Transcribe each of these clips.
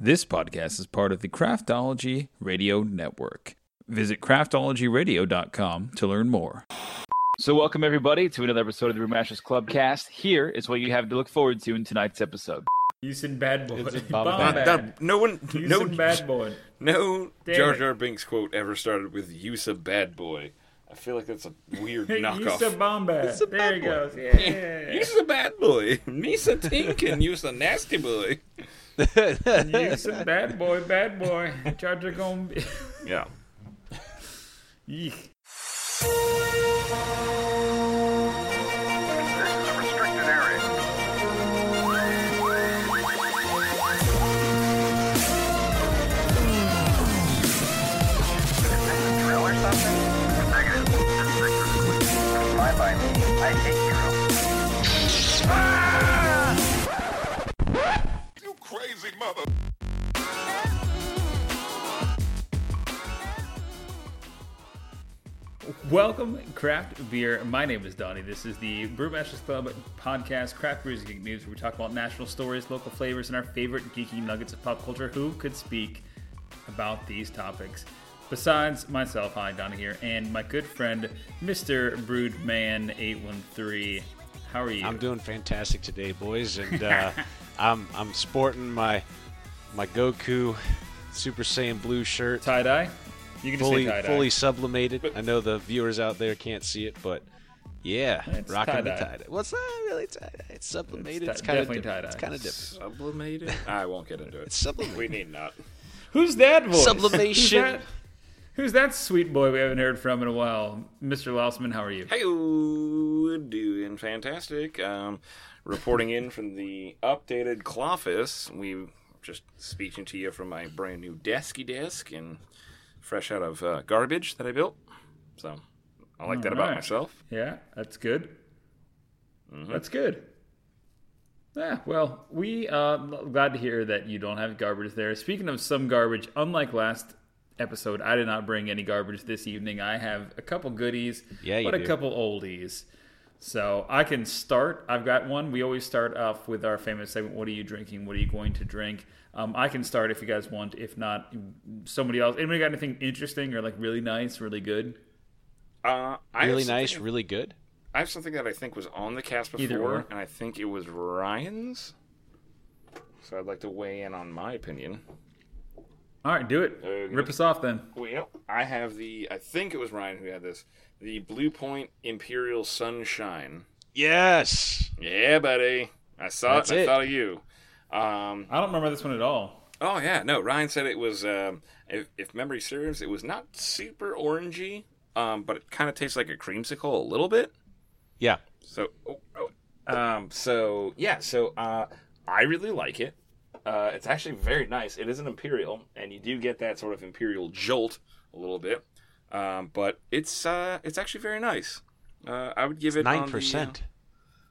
This podcast is part of the Craftology Radio Network. Visit craftologyradio.com to learn more. So, welcome everybody to another episode of the Brewmasters Clubcast. Here is what you have to look forward to in tonight's episode. You said bad boy. It's a Bomb bomb bad. bad. That- no one, You no, bad boy. no Damn Jar it. Jar Binks quote ever started with "use a bad boy." I feel like that's a weird You knockoff. said bomb bad. It's a There bad he boy. goes. Yeah. Use a bad boy. Misa Tinkin. and use a nasty boy. you said bad boy, bad boy. Charge are gonna be. Yeah. Yeek. Mother. Welcome, craft beer. My name is Donnie. This is the Brewmasters Club podcast, Craft Brews Geek News, where we talk about national stories, local flavors, and our favorite geeky nuggets of pop culture. Who could speak about these topics? Besides myself, hi, Donnie here, and my good friend, Mr. Broodman813. How are you? I'm doing fantastic today, boys, and uh, I'm I'm sporting my my Goku Super Saiyan blue shirt, tie dye. You can just fully say tie dye. fully sublimated. I know the viewers out there can't see it, but yeah, It's rocking the tie-dye. tie dye. Well, it's not really tie dye. It's sublimated. It's It's, kind of definitely tie-dye. It's kind of different. Sublimated. I won't get into it. It's sublimated. We need not. Who's that voice? Sublimation. Who's that, who's that sweet boy we haven't heard from in a while? Mr. Lausman, how are you? Hey, doing fantastic. Um, reporting in from the updated Cloffice. We just speaking to you from my brand new desky desk and fresh out of uh, garbage that I built. So I like that about myself. Yeah, that's good. Mm-hmm. That's good. Yeah, well, we uh glad to hear that you don't have garbage there. Speaking of some garbage, unlike last episode, I did not bring any garbage this evening. I have a couple goodies, Yeah, you but a do. couple oldies. So I can start. I've got one. We always start off with our famous segment. What are you drinking? What are you going to drink? Um, I can start if you guys want. If not, somebody else. Anybody got anything interesting or like really nice, really good? Uh, I have Really something- nice, really good. I have something that I think was on the cast before, or. and I think it was Ryan's. So I'd like to weigh in on my opinion. All right, do it. Okay. Rip us off then. Well, I have the. I think it was Ryan who had this. The Blue Point Imperial Sunshine. Yes. Yeah, buddy. I saw That's it. and I it. thought of you. Um, I don't remember this one at all. oh yeah, no. Ryan said it was. Um, if, if memory serves, it was not super orangey, um, but it kind of tastes like a creamsicle a little bit. Yeah. So, oh, oh, um, so yeah, so uh, I really like it. Uh, it's actually very nice. It is an imperial, and you do get that sort of imperial jolt a little bit. Um, but it's uh, it's actually very nice. Uh, I would give it on nine percent. uh,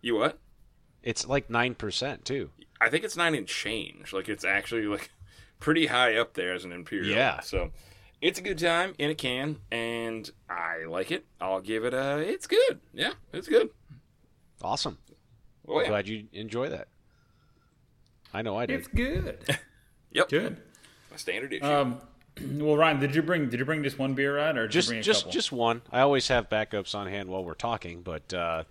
you what? It's like nine percent too. I think it's nine and change. Like it's actually like pretty high up there as an imperial. Yeah. So it's a good time in a can, and I like it. I'll give it a. It's good. Yeah, it's good. Awesome. Oh, yeah. Glad you enjoy that. I know I did. It's good. Yep. good. My standard issue. Um, well, Ryan, did you bring did you bring just one beer, Ryan, or did just you bring a just couple? just one. I always have backups on hand while we're talking, but uh,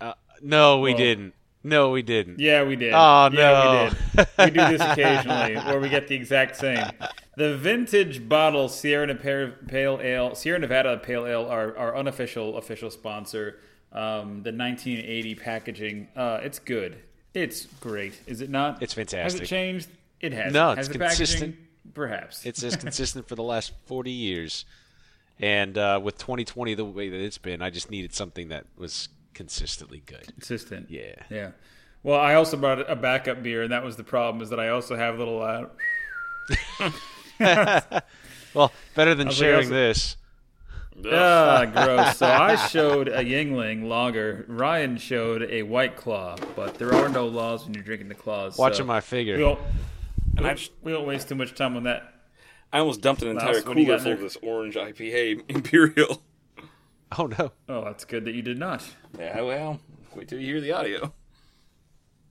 uh no, we Well- didn't. No, we didn't. Yeah, we did. Oh, yeah, no. we did. We do this occasionally, where we get the exact same. The vintage bottle Sierra Nevada Pale Ale, Sierra Nevada Pale Ale, our, our unofficial official sponsor. Um, the 1980 packaging. Uh, it's good. It's great. Is it not? It's fantastic. Has it changed? It has. No, has it's the packaging? consistent. Perhaps. It's as consistent for the last 40 years. And uh, with 2020 the way that it's been, I just needed something that was consistently good. consistent. Yeah. Yeah. Well, I also brought a backup beer, and that was the problem. Is that I also have a little. Uh, Well, better than sharing also- this. ah, gross. So I showed a Yuengling lager. Ryan showed a White Claw, but there are no laws when you're drinking the claws. Watching so my figure. Don't, we, I don't, just- we don't waste too much time on that. I almost dumped an entire Mouse, what do you cooler full there? of this orange IPA Imperial. Oh no. Oh, that's good that you did not. Yeah, well, wait till you hear the audio.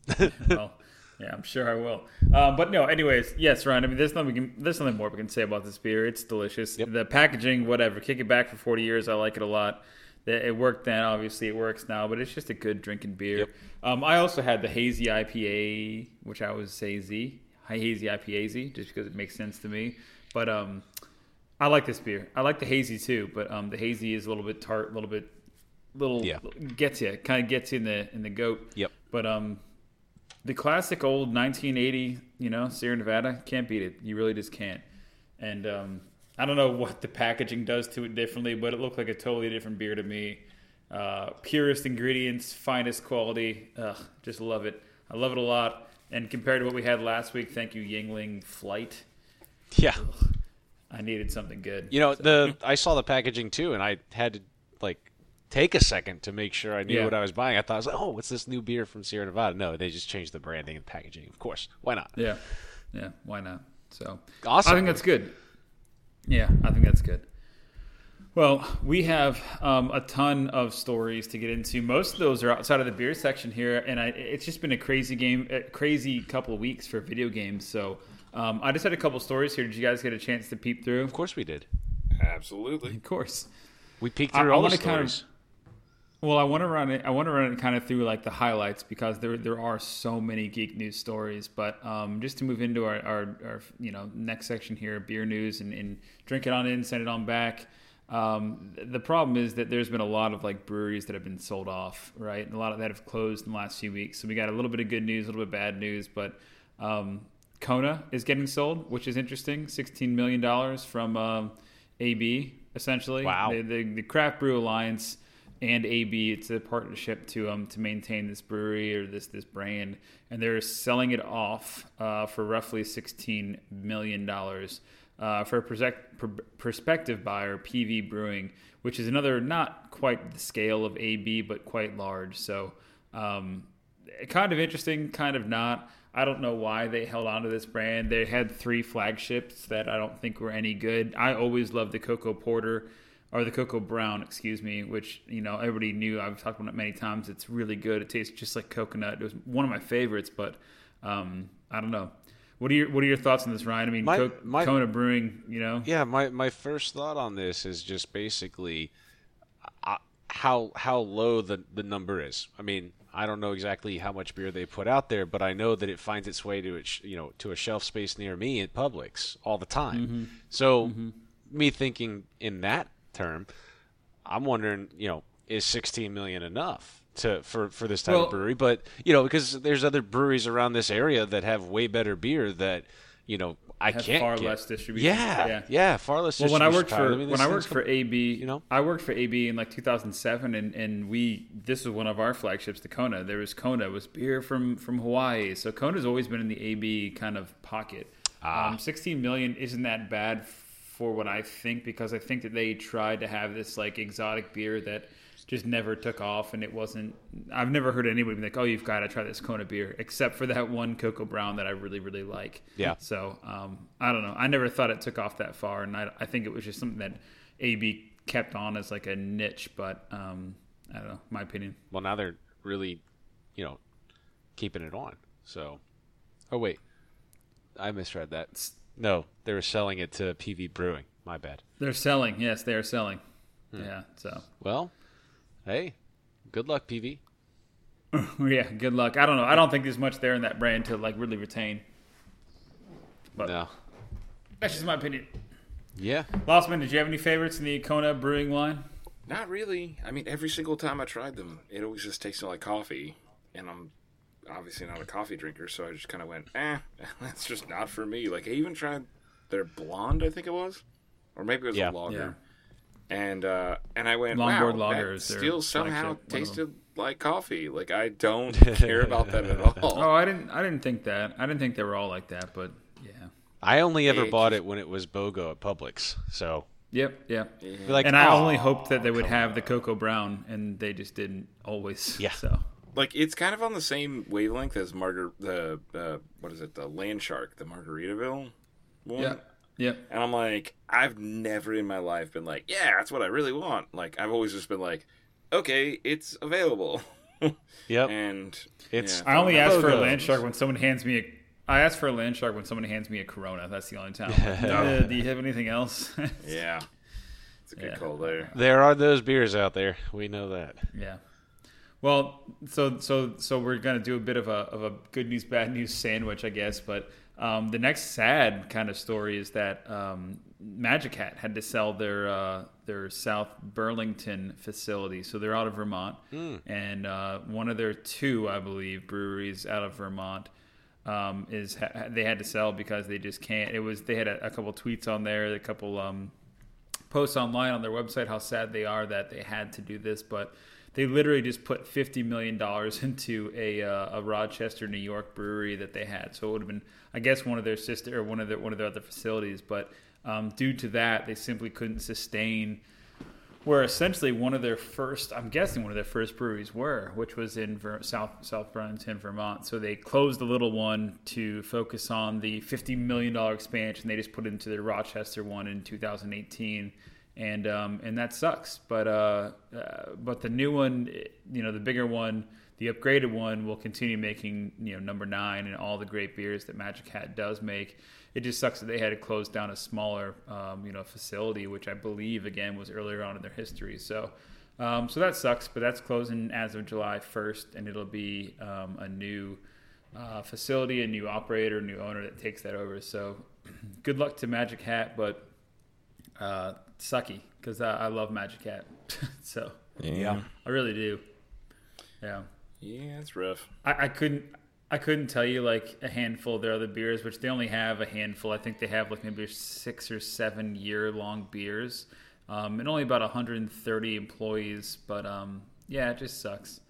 Well, Yeah, I'm sure I will. Um, but no, anyways, yes, Ryan. I mean, there's nothing we can, there's nothing more we can say about this beer. It's delicious. The packaging, whatever. Kick it back for 40 years. I like it a lot. It worked then. Obviously, it works now. But it's just a good drinking beer. Yep. Um, I also had the hazy IPA, which I was say Z, high hazy IPA Z, just because it makes sense to me. But um, I like this beer. I like the hazy too. But um, the hazy is a little bit tart, a little bit, little Yeah. gets you, kind of gets you in the in the goat. Yep. But um, the classic old 1980, you know, Sierra Nevada, can't beat it. You really just can't. And um, I don't know what the packaging does to it differently, but it looked like a totally different beer to me. Uh, purest ingredients, finest quality. Ugh, just love it. I love it a lot. And compared to what we had last week, thank you, Yuengling Flight. Yeah. I needed something good. You know, the I saw the packaging too, and I had to like take a second to make sure I knew Yeah. what I was buying. I thought I was like, oh, what's this new beer from Sierra Nevada? No, they just changed the branding and packaging. Of course, why not? Yeah, yeah. Why not? So Awesome. I think that's good. Yeah, I think that's good. Well, we have um, a ton of stories to get into. Most of those are outside of the beer section here, and I, it's just been a crazy game, a crazy couple of weeks for video games. So um, I just had a couple stories here. Did you guys get a chance to peep through? Of course, we did. Absolutely. Of course. We peeked through I all the wanna kind of- Well, I want to run it. I want to run it kind of through like the highlights because there there are so many geek news stories. But um, just to move into our, our, our you know next section here, beer news, and, and drink it on in, send it on back. Um, the problem is that there's been a lot of like breweries that have been sold off, right? And a lot of that have closed in the last few weeks. So we got a little bit of good news, a little bit of bad news, but um, Kona is getting sold, which is interesting. Sixteen million dollars from um, AB, essentially. Wow. The, the, the Craft Brew Alliance and AB. It's a partnership to um to maintain this brewery or this this brand, and they're selling it off uh, for roughly sixteen million dollars uh, for a prospective buyer, PV Brewing, which is another not quite the scale of AB, but quite large. So. Um, kind of interesting, kind of not. I don't know why they held on to this brand. They had three flagships that I don't think were any good. I always loved the Cocoa Porter or the Koko Brown, excuse me, which you know everybody knew. I've talked about it many times. It's really good. It tastes just like coconut. It was one of my favorites, but um, I don't know. What are your What are your thoughts on this, Ryan? I mean, My- Co- my- Kona Brewing, you know, Yeah, my my first thought on this is just basically uh, how how low the the number is. I mean, I don't know exactly how much beer they put out there, but I know that it finds its way to its you know to a shelf space near me at Publix all the time. So me thinking in that term, I'm wondering, you know, is 16 million enough to for for this type Well- of brewery? But you know, because there's other breweries around this area that have way better beer that you know I can't far get. less distribution. Yeah, Yeah. yeah, far less. Well, when I worked distribution for. I mean, when I worked for AB, you know? I worked for AB in like 2007, and and we this was one of our flagships, the Kona. There was Kona, it was beer from from Hawaii. So Kona's always been in the AB kind of pocket. Ah. Um, 16 million isn't that bad for what I think because I think that they tried to have this like exotic beer that just never took off, and it wasn't. I've never heard anybody be like, "Oh, you've got to try this Kona beer," except for that one Koko Brown that I really really like. Yeah. So um, I don't know. I never thought it took off that far, and I, I think it was just something that AB kept on as like a niche. But um, I don't know. My opinion. Well, now they're really, you know, keeping it on. So, oh wait, I misread that. No, they were selling it to PV Brewing. My bad. They're selling. Yes, they are selling. Hmm. Yeah. So Well, hey, good luck, PV. yeah. Good luck. I don't know. I don't think there's much there in that brand to like really retain. But No. that's just my opinion. Yeah. Lossman, did you have any favorites in the Kona brewing line? Not really. I mean, every single time I tried them, it always just tasted like coffee, and I'm obviously not a coffee drinker, so I just kind of went, eh, that's just not for me. Like I even tried their blonde, I think it was, or maybe it was Yeah. a lager, and uh, and I went, Longboard wow, lager that is their still somehow flagship, one of them. tasted like coffee. Like I don't care about that at all. Oh, I didn't. I didn't think that. I didn't think they were all like that. But yeah. I only ever It bought just- it when it was BOGO at Publix. So, Yep. Yep. be like, and I "Aw." only hoped that they would have the Koko Brown, and they just didn't always. Yeah. So Like it's kind of on the same wavelength as Margar the uh, what is it the Land Shark the Margaritaville one. yeah, yeah. And I'm like, I've never in my life been like, yeah, that's what I really want. Like, I've always just been like, okay, it's available. Yep. and It's- yeah, I only ask for a Bogos. land shark when someone hands me a. I ask for a land shark when someone hands me a Corona. That's the only time. I'm like, "Uh, do you have anything else? yeah, it's a good Yeah. call there. There are those beers out there. We know that. Yeah. Well, so so so we're gonna do a bit of a of a good news bad news sandwich, I guess. But um, the next sad kind of story is that um, Magic Hat had to sell their uh, their South Burlington facility. So they're out of Vermont, and uh, one of their two, I believe, breweries out of Vermont. Um, is ha- they had to sell because they just can't. It was they had a, a couple tweets on there, a couple um, posts online on their website how sad they are that they had to do this, but they literally just put fifty million dollars into a uh, a Rochester, New York brewery that they had. So it would have been, I guess, one of their sister or one of their one of their other facilities. But um, due to that, they simply couldn't sustain where essentially one of their first, I'm guessing one of their first breweries were, which was in Ver- South South Burlington, Vermont. So they closed the little one to focus on the 50 million dollar expansion. They just put into their Rochester one in 2018, and um, and that sucks. But uh, uh, but the new one, you know, the bigger one. The upgraded one will continue making, you know, number nine and all the great beers that Magic Hat does make. It just sucks that they had to close down a smaller, um, you know, facility, which I believe again was earlier on in their history. So, um, so that sucks. But that's closing as of July 1st, and it'll be um, a new uh, facility, a new operator, new owner that takes that over. So, good luck to Magic Hat, but uh, sucky because I, I love Magic Hat. so, Yeah. I really do. Yeah. Yeah, it's rough. I, I couldn't I couldn't tell you like a handful of their other beers, which they only have a handful. I think they have like maybe six or seven year long beers, um, and only about 130 employees. But um, yeah, it just sucks.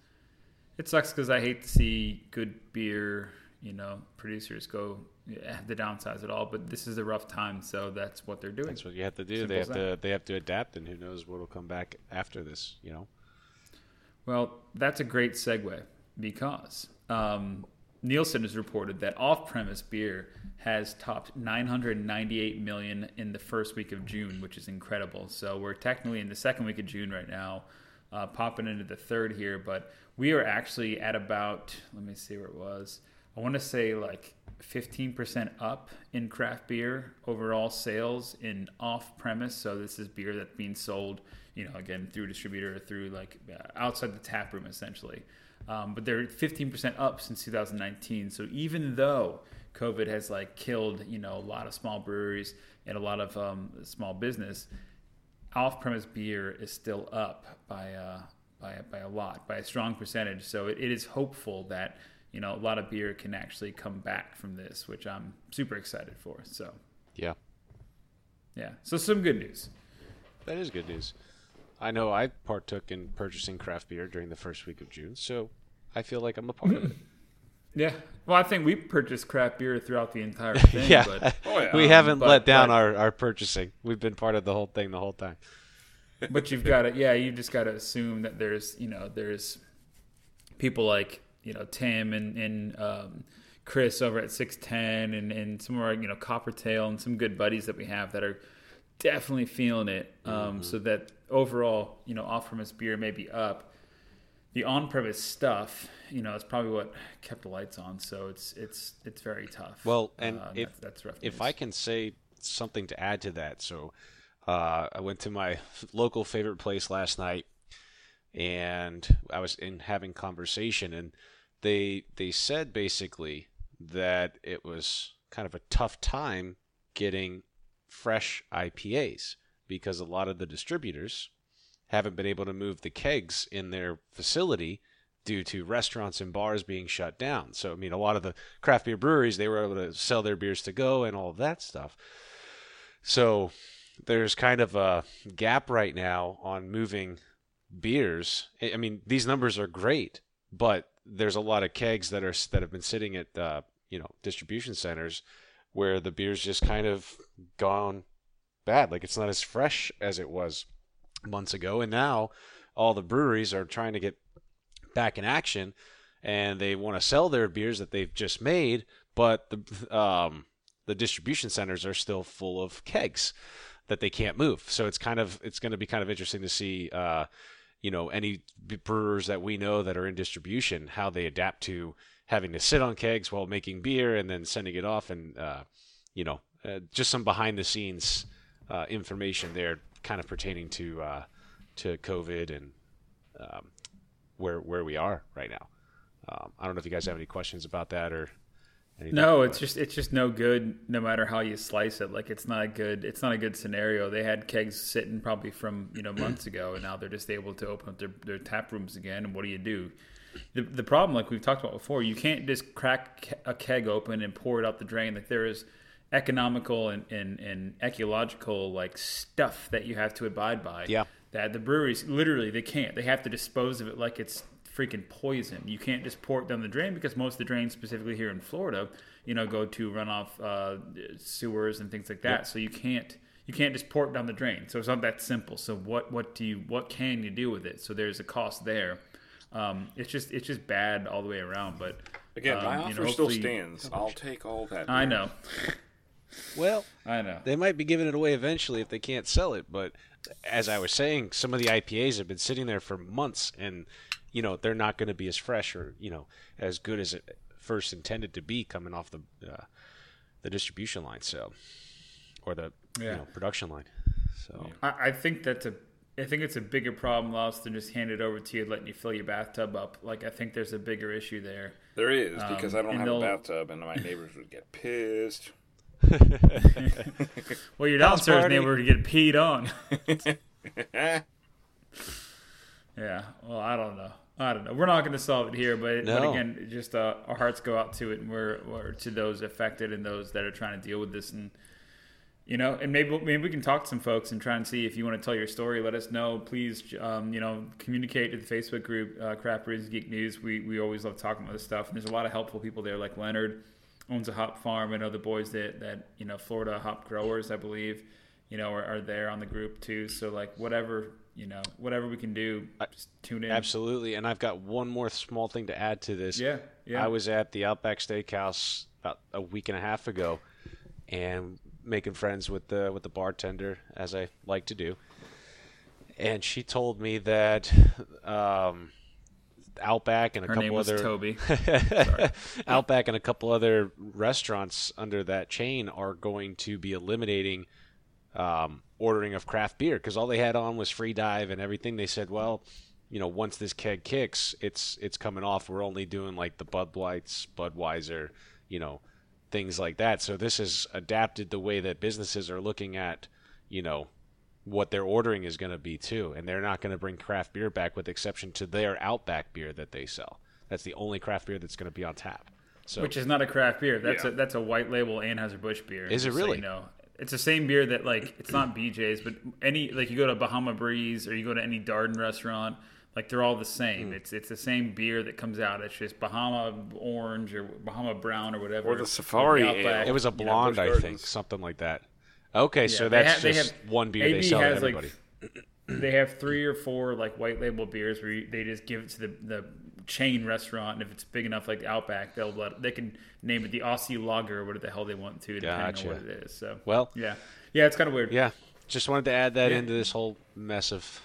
It sucks because I hate to see good beer, you know, producers go have to downsize it all. But this is a rough time, so that's what they're doing. That's what you have to do. Simple they have to they have to adapt, and who knows what'll come back after this. You know. Well, that's a great segue because um, Nielsen has reported that off-premise beer has topped 998 million in the first week of June, which is incredible. So we're technically in the second week of June right now, uh, popping into the third here, but we are actually at about let me see where it was. I want to say like 15% up in craft beer overall sales in off premise. So this is beer that's being sold, you know, again through distributor or through like uh, outside the tap room essentially. Um, but they're 15% up since 2019. So even though COVID has like killed, you know, a lot of small breweries and a lot of um, small business, off-premise beer is still up by uh, by by a lot, by a strong percentage. So it, it is hopeful that you know a lot of beer can actually come back from this, which I'm super excited for. So Yeah. yeah, so some good news. That is good news. I know I partook in purchasing craft beer during the first week of June, so I feel like I'm a part of it. Yeah, well, I think we purchased craft beer throughout the entire thing. yeah. but, Oh, yeah. we Um, haven't but- let down but- our, our purchasing. We've been part of the whole thing the whole time. but you've got to yeah you just got to assume that there's you know there's people like you know tim and, and um, chris over at 610 and, and some of our you know coppertail and some good buddies that we have that are definitely feeling it. Um, so that overall you know off-premise beer may be up. The on-premise stuff you know it's probably what kept the lights on. So it's it's it's very tough. Well, and Uh, if that's, that's rough if news. I can say something to add to that, so uh, I went to my local favorite place last night, and I was in having conversation, and they they said basically that it was kind of a tough time getting fresh IPAs because a lot of the distributors haven't been able to move the kegs in their facility due to restaurants and bars being shut down. So, I mean, a lot of the craft beer breweries, they were able to sell their beers to go and all of that stuff. So, there's kind of a gap right now on moving beers. I I mean, these numbers are great, but there's a lot of kegs that are that have been sitting at uh, you know distribution centers where the beer's just kind of gone bad. Like it's not as fresh as it was months ago, and now all the breweries are trying to get back in action, and they want to sell their beers that they've just made, but the um, the distribution centers are still full of kegs that they can't move. So it's kind of it's going to be kind of interesting to see uh, you know any brewers that we know that are in distribution how they adapt to having to sit on kegs while making beer and then sending it off and uh, you know uh, just some behind the scenes uh, information there kind of pertaining to uh, to covid and um, where where we are right now. Um, i don't know if you guys have any questions about that or No, it's just it's just no good. No matter how you slice it, like it's not a good. It's not a good scenario. They had kegs sitting probably from you know months ago, and now they're just able to open up their, their tap rooms again. And what do you do? The the problem, like we've talked about before, you can't just crack a keg open and pour it out the drain. Like there is economical and and, and ecological like stuff that you have to abide by. Yeah. That the breweries literally they can't. They have to dispose of it like it's freaking poison. You can't just pour it down the drain because most of the drains, specifically here in Florida, you know, go to runoff uh, sewers and things like that. So you can't you can't just pour it down the drain. So it's not that simple. So what what do you what can you do with it? So there's a cost there. Um, it's just it's just bad all the way around. But Again, um, my you offer know, still stands. I'll take all that. I know, well I know. They might be giving it away eventually if they can't sell it, but as I was saying, some of the IPAs have been sitting there for months, and you know they're not going to be as fresh or you know as good as it first intended to be coming off the uh, the distribution line, so or the you know production line. So I, I think that's a I think it's a bigger problem, Lost, than just hand it over to you, letting you fill your bathtub up. Like I think there's a bigger issue there. There is because Um, I don't have a they'll- bathtub, and my neighbors would get pissed. Well, your House downstairs party. neighbor would get peed on. yeah. Well, I don't know. I don't know. We're not going to solve it here, but, but again, just uh, our hearts go out to it, and we're, we're to those affected and those that are trying to deal with this, and you know, and maybe maybe we can talk to some folks and try and see if you want to tell your story. Let us know, please. Um, you know, communicate to the Facebook group, uh, Craft Brews Geek News. We we always love talking about this stuff, and there's a lot of helpful people there, like Leonard owns a hop farm, and other boys that that you know, Florida hop growers, I believe, you know, are, are there on the group too. So like whatever you know, whatever we can do, just tune in. absolutely, and I've got one more small thing to add to this. Yeah, yeah. I was at the Outback Steakhouse about a week and a half ago, and making friends with the with the bartender as I like to do. And she told me that um, Outback and a Her couple name was other Toby. Outback and a couple other restaurants under that chain are going to be eliminating um, ordering of craft beer because all they had on was free dive and everything. They said, well, you know, once this keg kicks, it's it's coming off. We're only doing like the Bud Lights, Budweiser, you know, things like that. So this has adapted the way that businesses are looking at, you know, what their ordering is going to be too, and they're not going to bring craft beer back, with exception to their Outback beer that they sell. That's the only craft beer that's going to be on tap. So which is not a craft beer. That's Yeah. a that's a white label Anheuser Busch beer. Is it just so really? you know, it's the same beer that like it's not BJ's, but any like you go to Bahama Breeze or you go to any Darden restaurant, like they're all the same. Hmm. It's it's the same beer that comes out. It's just Bahama Orange or Bahama Brown or whatever. Or the Safari with the Outback. It was a You know, blonde, I think, something like that. Okay, so Yeah, they that's have- just have- one beer AB they sell to has, like, everybody. they have three or four like white label beers where you, they just give it to the, the chain restaurant, and if it's big enough like the Outback, they'll let they can name it the Aussie Lager or whatever the hell they want to, depending Gotcha. on what it is. So Well, yeah, yeah, it's kind of weird. yeah, just wanted to add that Yeah. into this whole mess of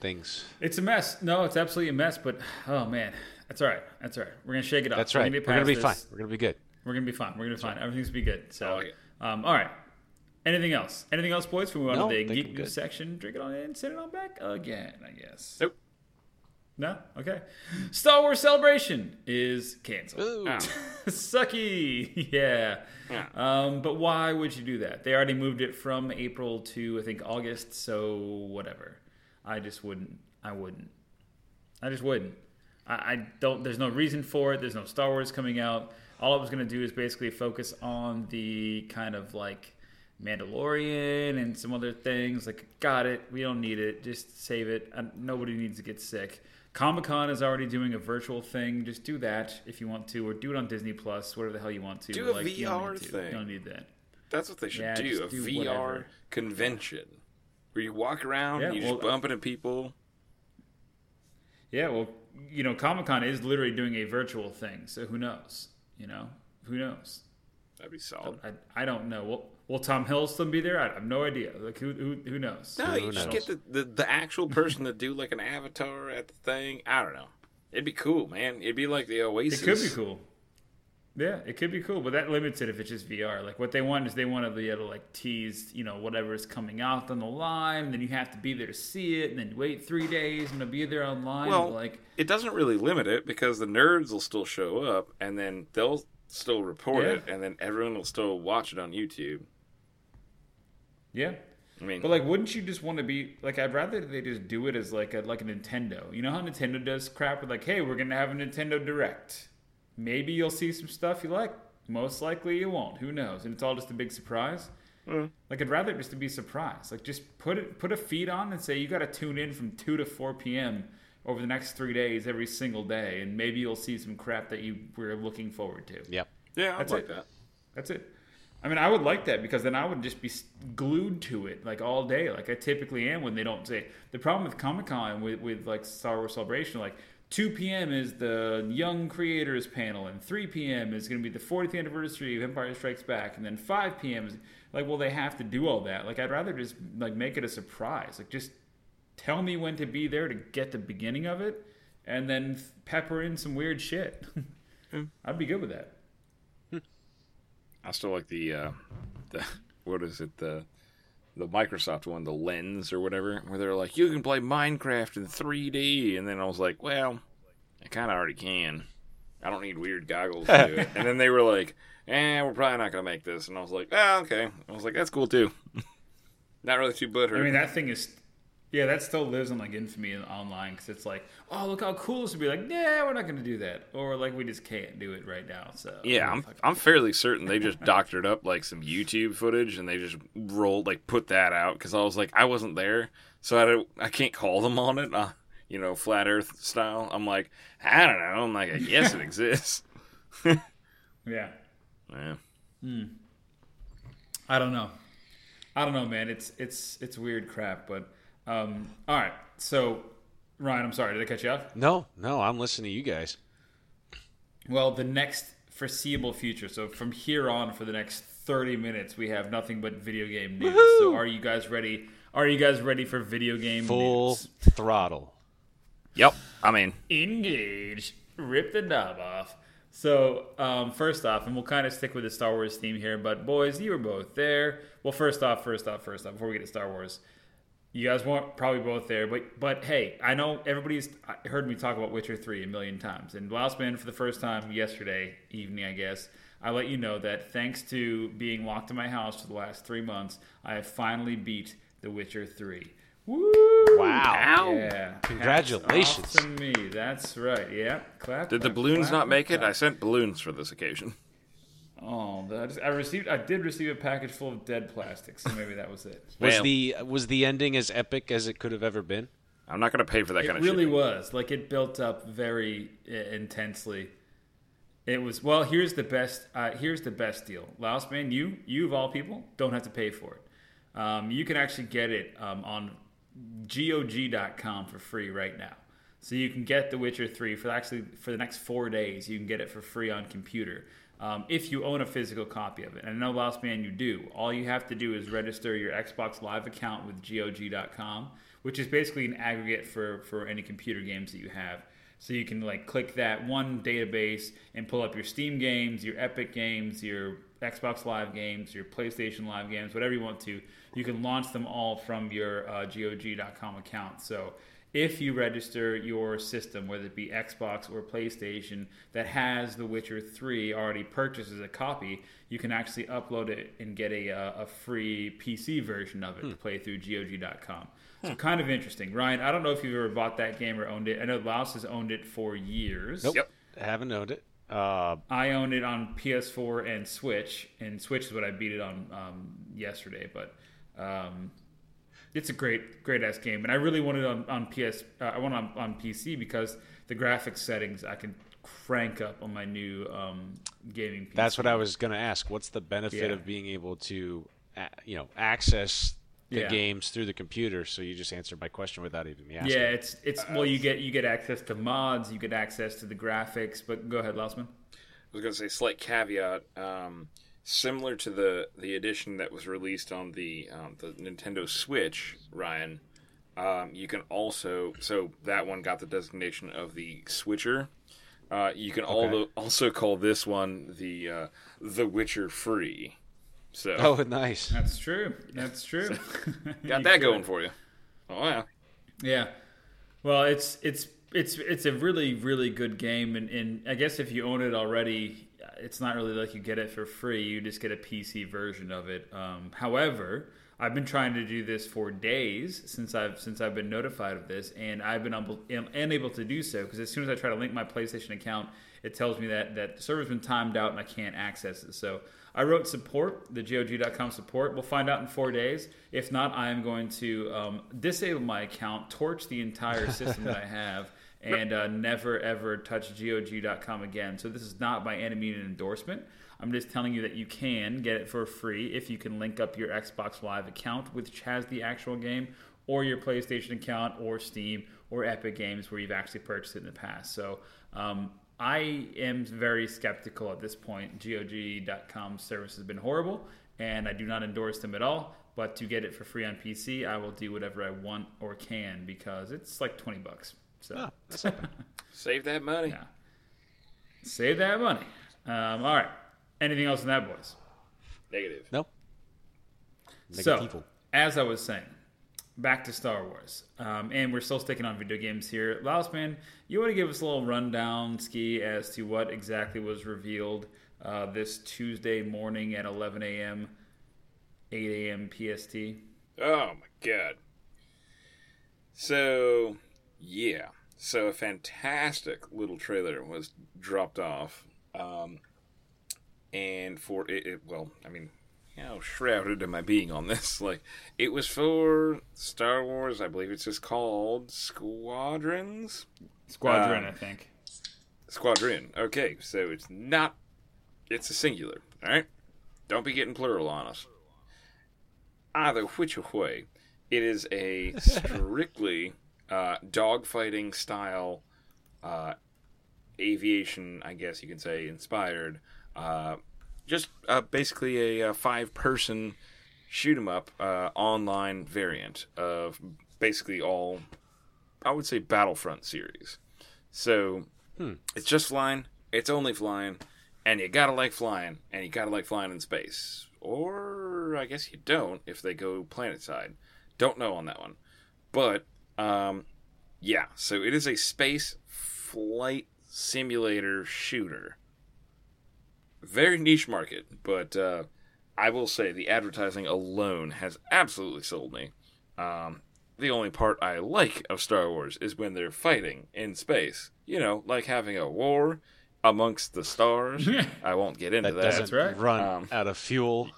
things. It's a mess. No, it's absolutely a mess. But oh man, that's all right. That's all right. We're gonna shake it off. That's We're right. gonna We're gonna be past fine. We're gonna be good. We're gonna be fine. We're gonna be fine. Everything's gonna be good. So, like it. um, all right. Anything else? Anything else, boys? Before we move No, to the think geek I'm news section, drink it on in, send it on back again. I guess. Nope. No. Okay. Star Wars Celebration is canceled. Ooh. Ah. Sucky. Yeah. Yeah. Um, but why would you do that? They already moved it from April to I think August, so whatever. I just wouldn't. I wouldn't. I just wouldn't. I, I don't. There's no reason for it. There's no Star Wars coming out. All I was going to do is basically focus on the kind of like Mandalorian and some other things. Like, got it. We don't need it. Just save it. Nobody needs to get sick. Comic Con is already doing a virtual thing. Just do that if you want to, or do it on Disney Plus, whatever the hell you want to. Do a like, you VR to. thing. You don't need that. That's what they should Yeah, do. A do VR whatever. convention where you walk around, Yeah, and you well, just bump into people. Yeah, well, you know, Comic Con is literally doing a virtual thing, so who knows? You know, who knows? That'd be solid. I, I don't know. Will, will Tom Hiddleston be there? I have no idea. Like who who, who knows? No, you Who just get the, the, the actual person to do like an avatar at the thing. I don't know. It'd be cool, man. It'd be like the Oasis. It could be cool. Yeah, it could be cool, but that limits it if it's just VR. Like what they want is they want to be able to like tease, you know, whatever is coming out on the line. And then you have to be there to see it, and then wait three days and to be there online. Well, like it doesn't really limit it because the nerds will still show up and then they'll still report Yeah. it and then everyone will still watch it on YouTube. Yeah, I mean, But like, wouldn't you just want to be like? I'd rather they just do it as like a like a Nintendo. You know how Nintendo does crap with like, hey, we're gonna have a Nintendo Direct. Maybe you'll see some stuff you like. Most likely you won't. Who knows? And it's all just a big surprise. Mm. Like I'd rather it just to be surprised. Like just put it put a feed on and say you got to tune in from two to four p.m. over the next three days every single day, and maybe you'll see some crap that you were looking forward to. Yep. yeah, I'd That's like it. that. That's it. I mean, I would like that because then I would just be glued to it like all day, like I typically am when they don't say. The problem with Comic Con with, with like Star Wars Celebration, like 2 p.m. is the Young Creators panel, and 3 p.m. is going to be the 40th anniversary of Empire Strikes Back, and then 5 p.m. is like, well, they have to do all that. Like, I'd rather just like make it a surprise. Like, just tell me when to be there to get the beginning of it, and then pepper in some weird shit. Mm. I'd be good with that. I still like the uh, the what is it the the Microsoft one, the Lens or whatever, where they're like, you can play Minecraft in 3D, and then I was like, well, I kind of already can. I don't need weird goggles to do it. And then they were like, eh, we're probably not gonna make this, and I was like, ah, okay. I was like, that's cool too. not really too butthurt. I mean, that thing is, yeah, that still lives in like infamy online because it's like, oh, look how cool this would be. Like, yeah, we're not going to do that, or like we just can't do it right now. So Yeah, I'm I'm fairly certain they just doctored up like some YouTube footage and they just rolled like put that out because I was like I wasn't there, so I don't I can't call them on it, uh, you know, flat Earth style. I'm like I don't know. I'm like I guess it exists. yeah. Yeah. Hmm. I don't know. I don't know, man. It's it's it's weird crap, but um, all right. So, Ryan, I'm sorry, did I cut you off? No, no, I'm listening to you guys. Well, the next foreseeable future. So from here on, for the next 30 minutes, we have nothing but video game news. So are you guys ready? Are you guys ready for video game Full news? throttle. Yep. I mean, engage, rip the knob off. So, um, first off, and we'll kind of stick with the Star Wars theme here, but boys, you were both there. Well, first off, first off, first off, before we get to Star Wars, you guys weren't probably both there, but but hey, I know everybody's heard me talk about Witcher Three a million times, and last man for the first time yesterday evening, I guess. I let you know that thanks to being locked in my house for the last three months, I have finally beat The Witcher Three. Woo! Wow. Yeah. Congratulations. To me. That's right. Yeah. Clap. did the balloons clap, not make it? I sent balloons for this occasion. Oh, I, just, I received. I did receive a package full of dead plastic, so maybe that was it. Was Well- the was the ending as epic as it could have ever been? I'm not going to pay for that It kind of It really shit. was. Like it built up very uh, intensely. It was well. Here's the best. Uh, here's the best deal. Laos man, you you of all people don't have to pay for it. Um, you can actually get it um, on GOG.com for free right now. So you can get The Witcher 3 for actually for the next four days. You can get it for free on computer um, if you own a physical copy of it. And I know, Lost Man, you do. All you have to do is register your Xbox Live account with GOG.com, which is basically an aggregate for for any computer games that you have. So you can like click that one database and pull up your Steam games, your Epic games, your Xbox Live games, your PlayStation Live games, whatever you want to. You can launch them all from your uh, GOG.com account. So if you register your system, whether it be Xbox or PlayStation, that has The Witcher 3 already purchased as a copy, you can actually upload it and get a, uh, a free PC version of it to play through GOG.com. So kind of interesting. Ryan, I don't know if you've ever bought that game or owned it. I know Laos has owned it for years. Nope. Yep. Haven't owned it. Uh, I own it on PS4 and Switch, and Switch is what I beat it on um, yesterday. But um, it's a great, great ass game, and I really want it on, on PS. Uh, I want it on, on PC because the graphics settings I can crank up on my new um, gaming. PC. that's what I was going to ask. What's the benefit Yeah. of being able to, you know, access the Yeah. games through the computer? So you just answered my question without even me asking. Yeah, it's it's well, you get you get access to mods, you get access to the graphics. But go ahead, Lossman. I was going to say slight caveat. Um, similar to the the edition that was released on the um, the Nintendo Switch, Ryan. Um, you can also so that one got the designation of the Switcher. Uh, you can al- also call this one the uh, the Witcher Free. So Oh, nice. That's true. That's true. got that could. going for you. Oh yeah. Yeah. Well, it's it's it's it's a really really good game, and, and I guess if you own it already, it's not really like you get it for free. You just get a PC version of it. Um, however, I've been trying to do this for days since I've since I've been notified of this, and I've been unable, unable to do so because as soon as I try to link my PlayStation account, it tells me that that the server's been timed out and I can't access it. So I wrote support, the GOG.com support. We'll find out in four days. If not, I am going to um, disable my account, torch the entire system that I have, and uh, never ever touch GOG.com again. So this is not by any means an endorsement. I'm just telling you that you can get it for free if you can link up your Xbox Live account, which has the actual game, or your PlayStation account, or Steam, or Epic Games, where you've actually purchased it in the past. So um, I am very skeptical at this point. GOG.com service has been horrible, and I do not endorse them at all. But to get it for free on PC, I will do whatever I want or can because it's like 20 bucks. So Oh, that's not bad. Save that money. Yeah. save that money. Um, all right. Anything else in that, boys? Negative. No. So, Negativo. as I was saying, back to Star Wars, um, and we're still sticking on video games here. Lausman, you want to give us a little rundown, ski, as to what exactly was revealed uh, this Tuesday morning at 11 a.m., 8 a.m. PST? Oh my god. So, yeah. So a fantastic little trailer was dropped off. Um, and for it, it, well, I mean, how shrouded am I being on this? Like, it was for Star Wars, I believe it's just called Squadrons? Squadron, Um, I think. Squadron. Okay, so it's not, it's a singular, alright? Don't be getting plural on us. Either which way, it is a strictly uh, dogfighting style, uh, aviation, I guess you can say, inspired. Uh, just uh, basically a, uh five person shoot 'em up uh, online variant of basically all, I would say, Battlefront series. So it's just flying. It's only flying, and you gotta like flying, and you gotta like flying in space. Or I guess you don't if they go planet side. Don't know on that one, but um, yeah. So it is a space flight simulator shooter. Very niche market, but uh, I will say the advertising alone has absolutely sold me. Um, the only part I like of Star Wars is when they're fighting in space. You know, like having a war amongst the stars. I won't get into That that. doesn't right. run Um, out of fuel.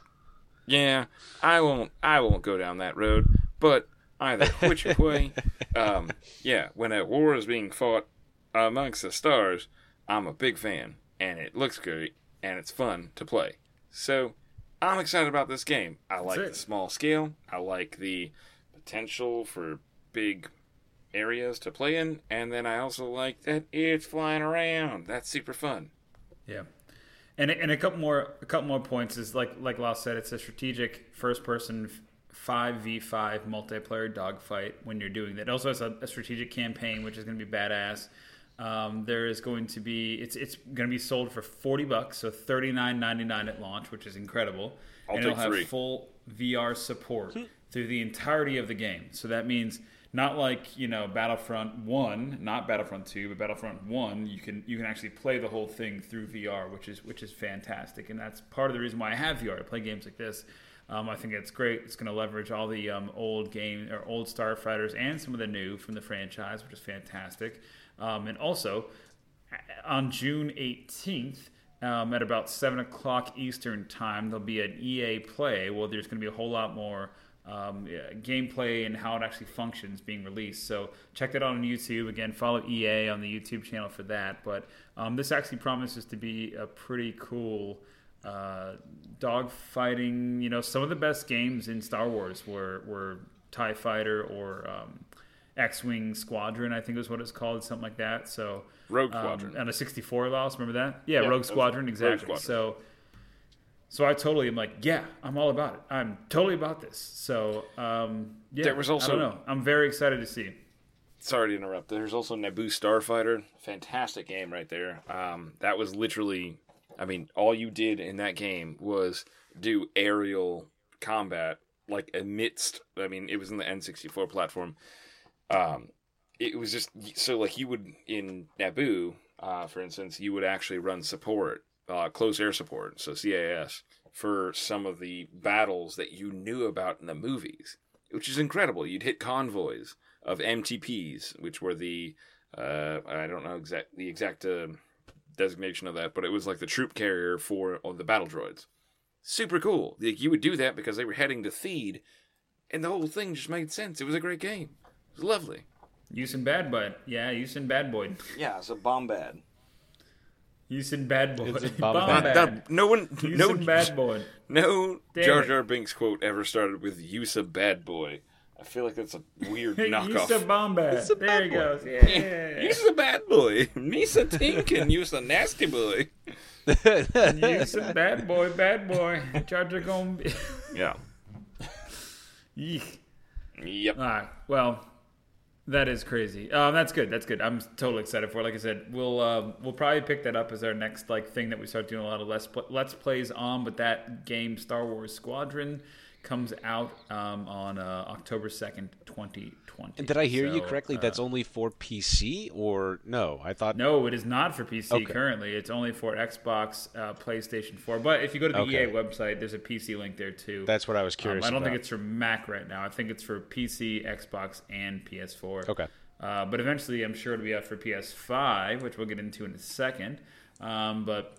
Yeah, I won't. I won't go down that road. But either which way, um, yeah, when a war is being fought amongst the stars, I'm a big fan, and it looks great, and it's fun to play. So I'm excited about this game. I like the small scale. I like the potential for big areas to play in, and then I also like that it's flying around. That's super fun. Yeah, and and a couple more a couple more points is like like Lars said, it's a strategic first person five v five multiplayer dogfight. When you're doing that, it also has a, a strategic campaign, which is going to be badass. Um, there is going to be it's it's going to be sold for forty bucks, so thirty nine ninety nine at launch, which is incredible. I'll and take it'll have three. full VR support through the entirety of the game. So that means not like you know Battlefront One, not Battlefront Two, but Battlefront One. You can you can actually play the whole thing through VR, which is which is fantastic, and that's part of the reason why I have VR to play games like this. Um, I think it's great. It's going to leverage all the um, old game or old starfighters and some of the new from the franchise, which is fantastic. Um, and also on June 18th, um, at about 7 o'clock Eastern Time, there'll be an EA Play. Well, there's going to be a whole lot more um, yeah, gameplay and how it actually functions being released. So check that out on YouTube. Again, follow EA on the YouTube channel for that. But um, this actually promises to be a pretty cool uh, dog fighting. You know, some of the best games in Star Wars were, were TIE Fighter or um, X Wing Squadron, I think was what it's called, something like that. So Rogue um, Squadron. on a 64 loss. Remember that? Yeah, Yeah, Rogue Squadron, Rogue exactly. Squadron. So, So I totally am like, yeah, I'm all about it. I'm totally about this. So um, yeah, There was also- I don't know. I'm very excited to see. Sorry to interrupt. There's also Naboo Starfighter. Fantastic game right there. Um, that was literally, I mean, all you did in that game was do aerial combat, like amidst. I mean, it was in the N64 platform. Um, it was just so like you would in Naboo, uh, for instance, you would actually run support, uh, close air support, so CAS, for some of the battles that you knew about in the movies, which is incredible. You'd hit convoys of MTPs, which were the uh, I don't know exact the exact uh, designation of that, but it was like the troop carrier for oh, the battle droids. Super cool. Like you would do that because they were heading to Theed, and the whole thing just made sense. It was a great game. It was lovely. Houston Bad Boy. Yeah, Houston Bad Boy. Yeah, it's a Bombad. Houston Bad Boy. It's a Bomb Bombad. Bad. That- no one, no, Bad Boy. no Damn Jar it. Jar Binks quote ever started with "Use a bad boy." I feel like that's a weird knockoff. Houston Bombad. It's a There he boy. goes. Yeah. Use a bad boy. Misa Tink and use a nasty boy. Houston Bad Boy. Bad Boy. Charger gonna be. Yeah. Yeek. Yep. All right. Well, that is crazy. Um, that's good. That's good. I'm totally excited for. it. Like I said, we'll uh, we'll probably pick that up as our next like thing that we start doing a lot of let's pl- let's plays on. But that game, Star Wars Squadron, comes out um, on uh, October second, twenty twenty. And did I hear you correctly? uh, That's only for PC, or no? I thought No, it is not for PC Okay. currently. It's only for Xbox, uh, PlayStation 4. But if you go to the Okay. EA website, there's a PC link there too. that's what I was Um, curious. I don't think it's for Mac right now. I think it's for PC, Xbox, and PS4. Okay. Uh, but eventually, I'm sure it'll be out for PS5, which we'll get into in a second. Um, but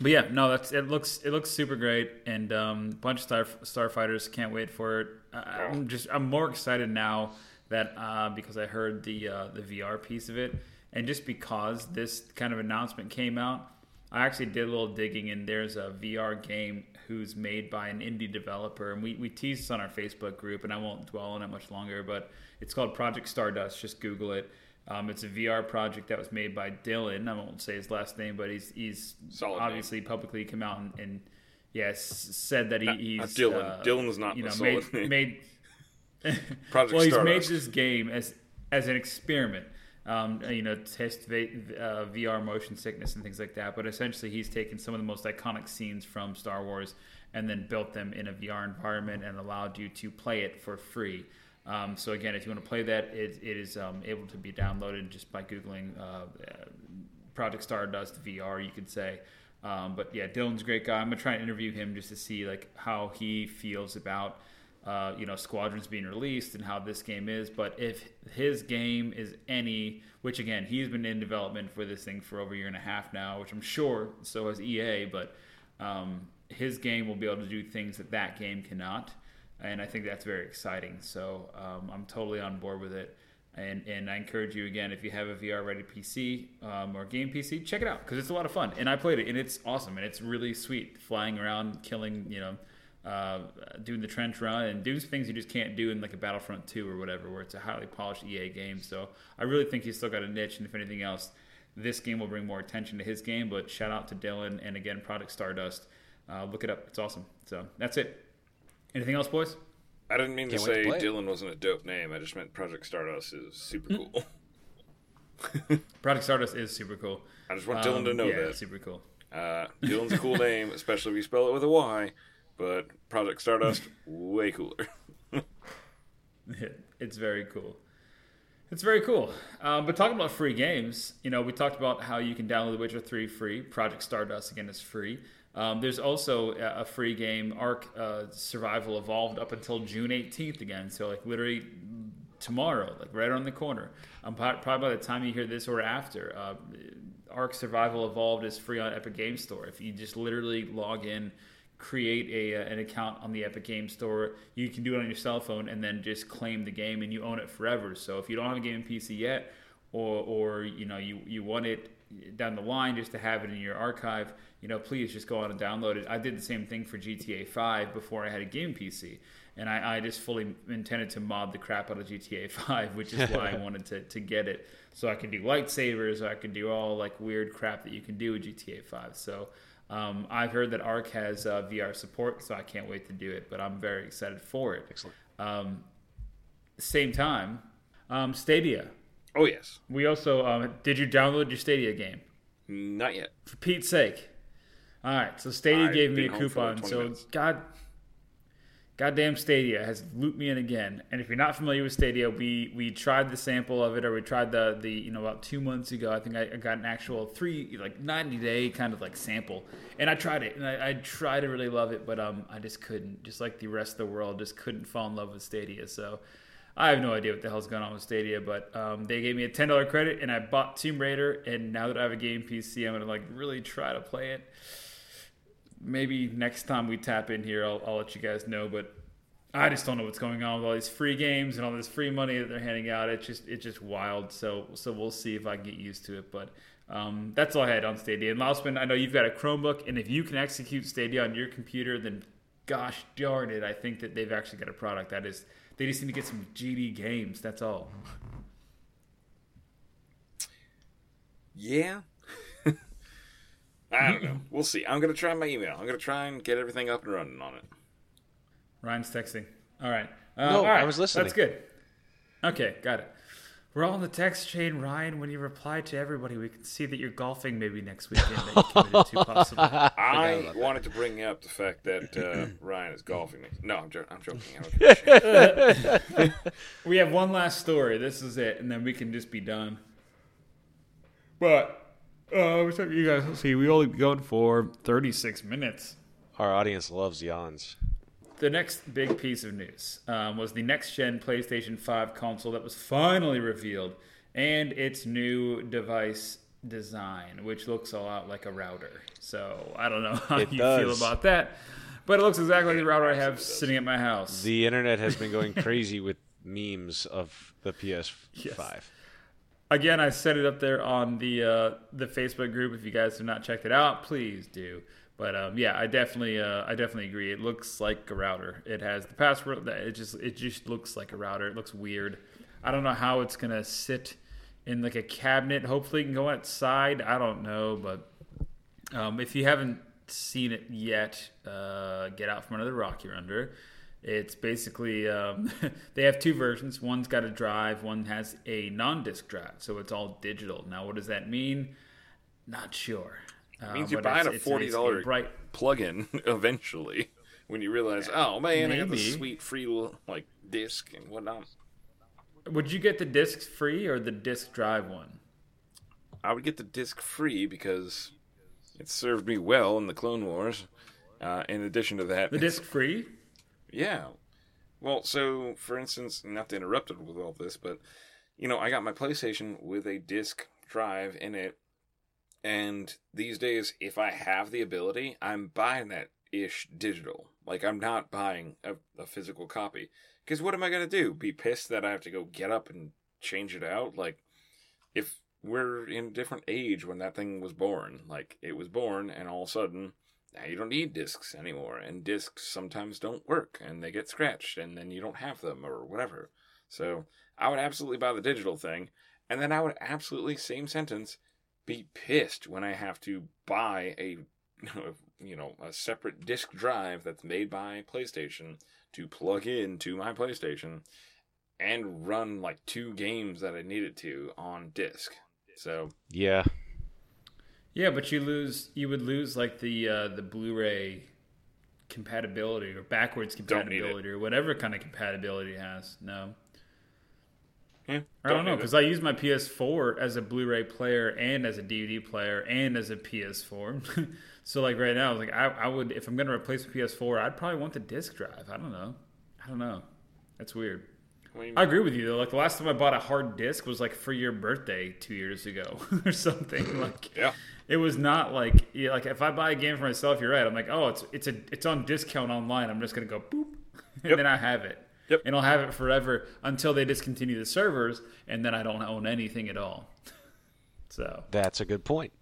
but yeah, no, that's it. Looks it looks super great, and um, bunch of star starfighters. Can't wait for it. I- I'm just I'm more excited now that uh, because I heard the uh, the VR piece of it, and just because this kind of announcement came out, I actually did a little digging, and there's a VR game who's made by an indie developer, and we we teased this on our Facebook group, and I won't dwell on it much longer, but it's called Project Stardust. Just Google it. Um, it's a VR project that was made by Dylan. I won't say his last name, but he's he's Solid name. obviously publicly come out and, and yes said that he, Not- he's not Dylan. uh, Dylan's not you know solid made, name. made Project well, he's made this game as as an experiment. Um, you know, test va- uh, VR motion sickness and things like that. But essentially, he's taken some of the most iconic scenes from Star Wars and then built them in a VR environment and allowed you to play it for free. Um, so again, if you want to play that, it, it is um, able to be downloaded just by googling uh, Project Stardust VR. You could say. Um, but yeah, Dylan's a great guy. I'm gonna try and interview him just to see like how he feels about uh, you know squadrons being released and how this game is. But if his game is any, which again he's been in development for this thing for over a year and a half now, which I'm sure so has EA. But um, his game will be able to do things that that game cannot, and I think that's very exciting. So um, I'm totally on board with it. And, and I encourage you again if you have a VR ready PC um, or game PC, check it out because it's a lot of fun. And I played it and it's awesome and it's really sweet. Flying around, killing, you know, uh, doing the trench run and doing things you just can't do in like a Battlefront 2 or whatever, where it's a highly polished EA game. So I really think he's still got a niche. And if anything else, this game will bring more attention to his game. But shout out to Dylan and again, Project Stardust. Uh, look it up; it's awesome. So that's it. Anything else, boys? I didn't mean to Can't to say play it. Dylan wasn't a dope name. I just meant Project Stardust is super cool. Project Stardust is super cool. I just want Dylan to Um, know yeah, that. it's super cool. Uh, Dylan's a cool name, especially if you spell it with a Y. But Project Stardust, way cooler. it's very cool. It's very cool. Um, but talking about free games, you know, we talked about how you can download The Witcher 3 free. Project Stardust, again, is free. Um, there's also a free game, Ark uh, Survival Evolved, up until June 18th again. So, like, literally tomorrow, like right around the corner. Um, probably by the time you hear this or after, uh, Ark Survival Evolved is free on Epic Game Store. If you just literally log in, create a uh, an account on the Epic Game Store, you can do it on your cell phone and then just claim the game and you own it forever. So if you don't have a game in PC yet, or or you know you you want it down the line just to have it in your archive, you know, please just go on and download it. I did the same thing for GTA 5 before I had a game PC. And I, I just fully intended to mod the crap out of GTA 5, which is why I wanted to, to get it. So I can do lightsabers, I can do all like weird crap that you can do with GTA 5. So Um, I've heard that Ark has uh, VR support, so I can't wait to do it. But I'm very excited for it. Excellent. Um, same time, um, Stadia. Oh yes, We also um, did you download your Stadia game? not yet. For Pete's sake. All right, so Stadia I've gave me a been home for like coupon. So minutes. God, goddamn Stadia has looped me in again. And if you're not familiar with Stadia, we we tried the sample of it, or we tried the the you know about two months ago. I think I, I got an actual three like 90 day kind of like sample, and I tried it, and I, I tried to really love it, but um I just couldn't. Just like the rest of the world, just couldn't fall in love with Stadia. So. I have no idea what the hell's going on with Stadia, but um, they gave me a ten dollar credit, and I bought Tomb Raider. And now that I have a game PC, I'm gonna like really try to play it. Maybe next time we tap in here, I'll, I'll let you guys know. But I just don't know what's going on with all these free games and all this free money that they're handing out. It's just it's just wild. So so we'll see if I can get used to it. But um, that's all I had on Stadia. And Lausman, I know you've got a Chromebook, and if you can execute Stadia on your computer, then gosh darn it, I think that they've actually got a product that is. They just need to get some GD games. That's all. Yeah. I don't know. We'll see. I'm gonna try my email. I'm gonna try and get everything up and running on it. Ryan's texting. All right. Uh, No, all right. I was listening. That's good. Okay, got it. We're all in the text chain, Ryan. When you reply to everybody, we can see that you're golfing maybe next weekend. That you committed to possibly. I wanted to bring up the fact that uh, Ryan is golfing. next- No, I'm, jo- I'm joking. I don't give a shit. We have one last story. This is it, and then we can just be done. But uh, what's up, you guys? Let's see. We only be going for 36 minutes. Our audience loves yawns. The next big piece of news um, was the next gen PlayStation 5 console that was finally revealed and its new device design, which looks a lot like a router. So I don't know how It you feel about that, but it looks exactly like the router I have sitting at my house. The internet has been going crazy with memes of the PS5. Yes. Again, I set it up there on the uh, the Facebook group. If you guys have not checked it out, please do. But um, yeah, I definitely uh, I definitely agree. It looks like a router. It has the password. It just it just looks like a router. It looks weird. I don't know how it's gonna sit in like a cabinet. Hopefully, it can go outside. I don't know, but um, if you haven't seen it yet, uh, get out from under the rock you're under. It's basically um, they have two versions. One's got a drive. One has a non-disc drive, so it's all digital. Now, what does that mean? Not sure. Uh, means you're buying a forty dollar bright. plug-in eventually when you realize, oh man, I got Maybe. this sweet free little, like disc and whatnot. Would you get the disc free or the disc drive one? I would get the disc free because it served me well in the Clone Wars. Uh, in addition to that, The disc free? Yeah. Well, so for instance, not to interrupt it with all this, but you know, I got my PlayStation with a disc drive in it, and these days, if I have the ability, I'm buying that ish digital. Like I'm not buying a, a physical copy because what am I gonna do? Be pissed that I have to go get up and change it out? Like if we're in a different age when that thing was born, like it was born, and all of a sudden now you don't need discs anymore and discs sometimes don't work and they get scratched and then you don't have them or whatever so i would absolutely buy the digital thing and then i would absolutely same sentence be pissed when i have to buy a you know a separate disk drive that's made by playstation to plug into my playstation and run like two games that i needed to on disk so Yeah. Yeah, but you lose. You would lose like the uh, the Blu-ray compatibility or backwards Don't compatibility or whatever kind of compatibility it has. No, yeah, I don't know because I use my PS4 as a Blu-ray player and as a DVD player and as a PS4. so like right now, like I, I would if I'm gonna replace a PS4, I'd probably want the disc drive. I don't know. I don't know. That's weird. I I agree with you though. Like the last time I bought a hard disc was like for your birthday two years ago or something. Like Yeah. It was not like yeah, like if I buy a game for myself, you're right. I'm like, oh, it's it's a it's on discount online. I'm just gonna go boop, and Yep. then I have it. Yep. And I'll have it forever until they discontinue the servers, and then I don't own anything at all. So That's a good point.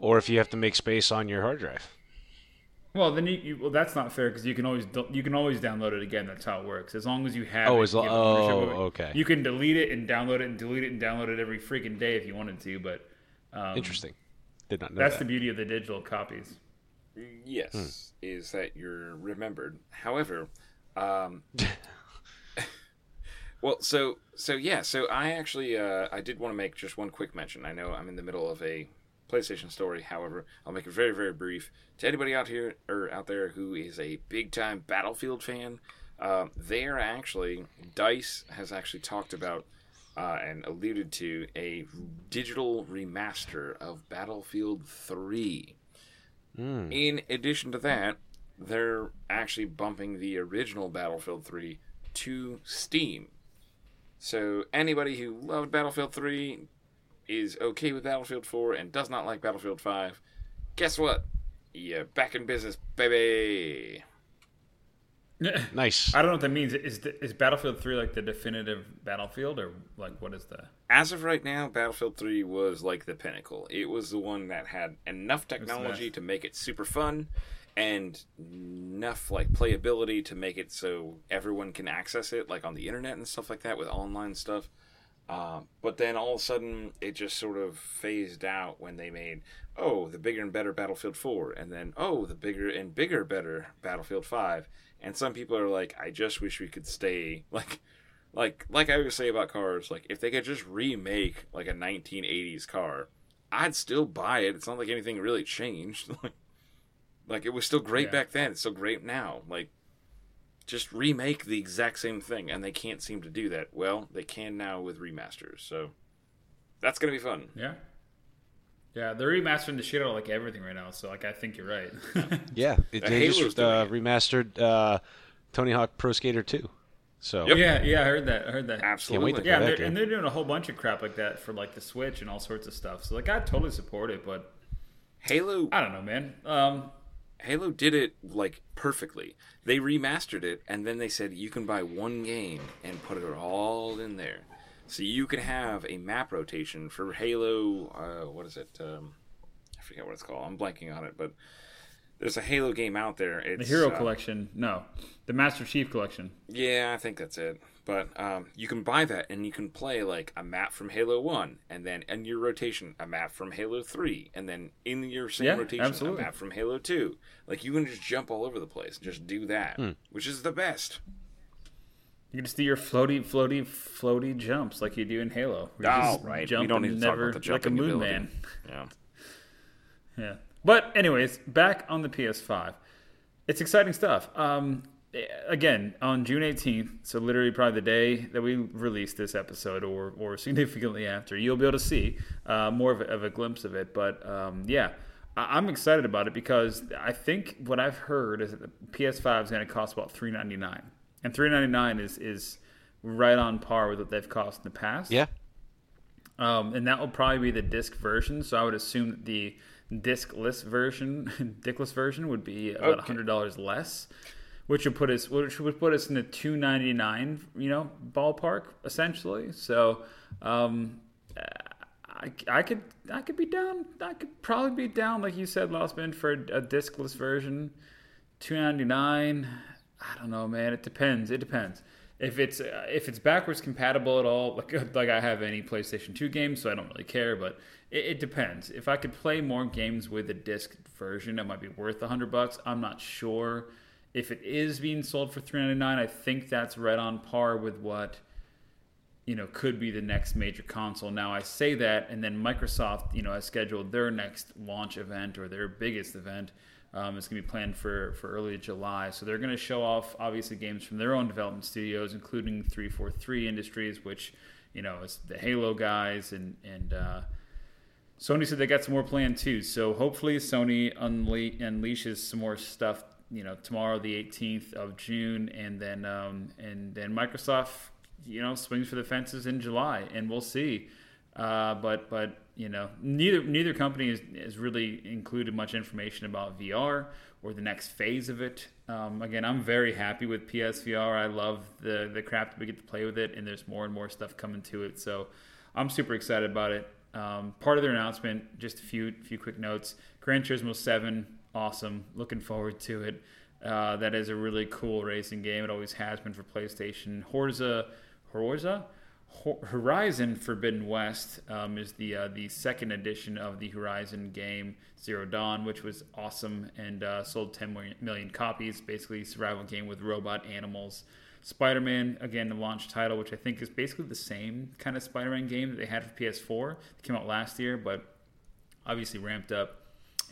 Or if you have to make space on your hard drive. well, then you, you well that's not fair because you can always you can always download it again. That's how it works. As long as you have Oh, it, as you have oh, okay. You can delete it and download it and delete it and download it every freaking day if you wanted to. But um, Interesting. Did not know That's that. the beauty of the digital copies. Yes, is that you're remembered. However, um, well, so so yeah, so I actually uh, I did want to make just one quick mention. I know I'm in the middle of a PlayStation story. However, I'll make it very very brief. To anybody out here or out there who is a big time Battlefield fan, uh, they are actually Dice has actually talked about. Uh, and alluded to a digital remaster of Battlefield 3. In addition to that, they're actually bumping the original Battlefield 3 to Steam. So anybody who loved Battlefield 3 is okay with Battlefield 4 and does not like Battlefield 5, guess what? You're back in business, baby. Nice. I don't know what that means. Is the, is Battlefield Three like the definitive Battlefield, or like what is the? As of right now, Battlefield 3 was like the pinnacle. It was the one that had enough technology to make it super fun and enough like playability to make it so everyone can access it like on the internet and stuff like that with online stuff. Um, but then all of a sudden it just sort of phased out when they made oh the bigger and better Battlefield 4 and then oh the bigger and bigger better Battlefield 5 and some people are like I just wish we could stay like like like I always say about cars, like if they could just remake like a 1980s car, I'd still buy it. It's not like anything really changed. like like it was still great Yeah. back then. It's still great now. Like just remake the exact same thing and they can't seem to do that. Well, they can now with remasters. So that's going to be fun. Yeah. Yeah, they're remastering the shit out of like everything right now. So like, I think you're right. Yeah, it, they just uh, remastered uh, Tony Hawk Pro Skater 2. So Yep. yeah, yeah, I heard that. I heard that. Absolutely. to- Yeah, and they're, and they're doing a whole bunch of crap like that for like the Switch and all sorts of stuff. So like, I totally support it, but Halo I don't know, man. Um, Halo did it like perfectly. They remastered it and then they said you can buy one game and put it all in there. So you can have a map rotation for Halo. Uh, what is it? Um, I forget what it's called. I'm blanking on it, but there's a Halo game out there. the Hero uh, Collection, no, the Master Chief Collection. Yeah, I think that's it. But um, you can buy that and you can play like a map from Halo One, and then in your rotation a map from Halo Three, and then in your same Yeah, rotation absolutely. a map from Halo Two. Like you can just jump all over the place and just do that, which is the best. You can just do your floaty, floaty, floaty jumps like you do in Halo. you Oh, just right. We jump don't need to talk about the like a jumping moon ability. man. Yeah. Yeah. But anyways, back on the PS5. It's exciting stuff. Um, again, on June 18th, so literally probably the day that we release this episode or, or significantly after, you'll be able to see uh, more of a, of a glimpse of it. But um, yeah, I, I'm excited about it because I think what I've heard is that the PS5 is going to cost about 399 And 399 is, is right on par with what they've cost in the past. yeah, Um, and that will probably be the disc version. So I would assume that the discless version, dickless version, would be about Okay. hundred dollars less, which would put us, which would put us in the two ninety nine, you know, ballpark essentially. So, um, I, I could, I could be down. I could probably be down, like you said, Lost Bin, for a, a discless version, two ninety nine. I don't know, man. It depends. It depends. If it's uh, if it's backwards compatible at all, like like I have any PlayStation Two games, so I don't really care. But it, it depends. If I could play more games with the disc version, it might be worth a hundred bucks. I'm not sure. If it is being sold for three ninety nine, I think that's right on par with what you know could be the next major console. Now I say that, and then Microsoft, you know, has scheduled their next launch event or their biggest event. Um, it's going to be planned for for early July, so they're going to show off obviously games from their own development studios, including 343 Industries, which you know is the Halo guys, and and uh, Sony said they got some more planned too. So hopefully Sony unle- unleashes some more stuff. You know, tomorrow the 18th of June, and then um, and then Microsoft, you know, swings for the fences in July, and we'll see. Uh, but but you know, neither neither company has, has really included much information about VR or the next phase of it. Um, again, I'm very happy with PSVR. I love the the crap we get to play with it, and there's more and more stuff coming to it. So I'm super excited about it. Um, part of their announcement, just a few few quick notes. Gran Turismo 7, awesome. Looking forward to it. Uh, that is a really cool racing game. It always has been for PlayStation. Horza, Horza, Ho- Horizon Forbidden West um, is the uh, the second edition of the Horizon game Zero Dawn, which was awesome and uh, sold 10 million- copies. Basically, survival game with robot animals. Spider Man, again, the launch title, which I think is basically the same kind of Spider Man game that they had for PS4. It came out last year, but obviously ramped up